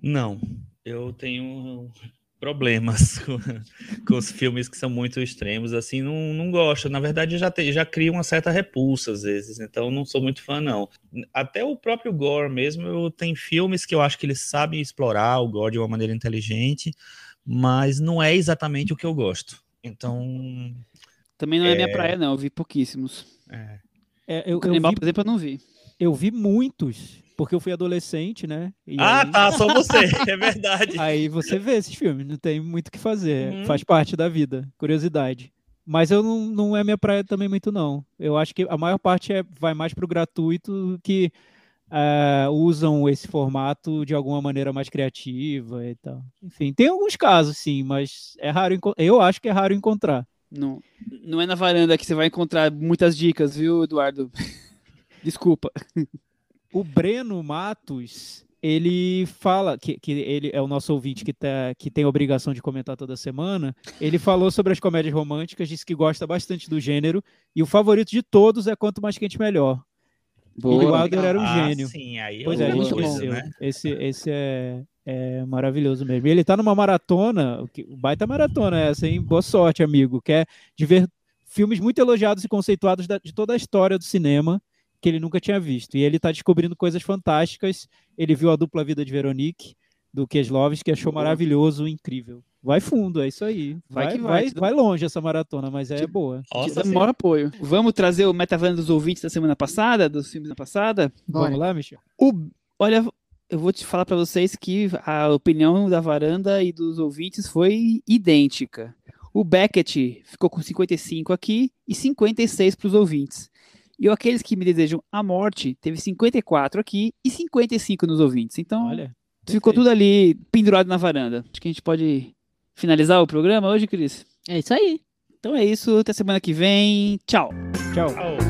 Não, eu tenho problemas com, com os filmes que são muito extremos, assim, não, não gosto. Na verdade, já, te, já cria uma certa repulsa às vezes, então não sou muito fã, não. Até o próprio gore mesmo, eu tenho filmes que eu acho que eles sabem explorar o gore de uma maneira inteligente, mas não é exatamente o que eu gosto. Então, Também não é, minha praia, não. Eu vi pouquíssimos. é, É, eu, O eu, Canibal, vi, por exemplo, eu não vi. eu vi muitos, porque eu fui adolescente, né? E Ah, aí- tá, só você, é verdade. Aí você vê esses filmes, não tem muito o que fazer. Uhum. Faz parte da vida, curiosidade. Mas eu não, não é minha praia também muito, não. Eu acho que a maior parte é, vai mais pro gratuito que ah, usam esse formato de alguma maneira mais criativa e tal. Enfim, tem alguns casos, sim, mas é raro. Eu acho que é raro encontrar. Não, não é na varanda que você vai encontrar muitas dicas, viu, Eduardo? Desculpa. O Breno Matos, ele fala, que, que ele é o nosso ouvinte que, tá, que tem a obrigação de comentar toda semana. Ele falou sobre as comédias românticas, disse que gosta bastante do gênero, e o favorito de todos é Quanto Mais Quente Melhor. Boa. Wilder era um Ah, gênio. sim, aí Pois é, a gente conheceu. né? Esse, esse é, é maravilhoso mesmo. E ele tá numa maratona, o baita maratona essa, hein? Boa sorte, amigo. Que é de ver filmes muito elogiados e conceituados da- de toda a história do cinema que ele nunca tinha visto. E ele tá descobrindo coisas fantásticas. Ele viu a dupla vida de Veronique, do Keslovski, que achou Boa. maravilhoso, incrível. Vai fundo, é isso aí. Vai Vai, que vai, vai. vai longe essa maratona, mas é boa. Te Nossa, dá sim. maior apoio. Vamos trazer o Metavan dos ouvintes da semana passada, dos filmes da passada? Bora. Vamos lá, Michel? O, olha, eu vou te falar para vocês que a opinião da varanda e dos ouvintes foi idêntica. O Beckett ficou com 55 aqui e 56 para os ouvintes. E o aqueles que me desejam a morte teve 54 aqui e 55 nos ouvintes. Então Olha. Ficou perfeito. tudo ali pendurado na varanda. Acho que a gente pode finalizar o programa hoje, Cris. É isso aí. Então é isso, até semana que vem. Tchau. Tchau. Tchau.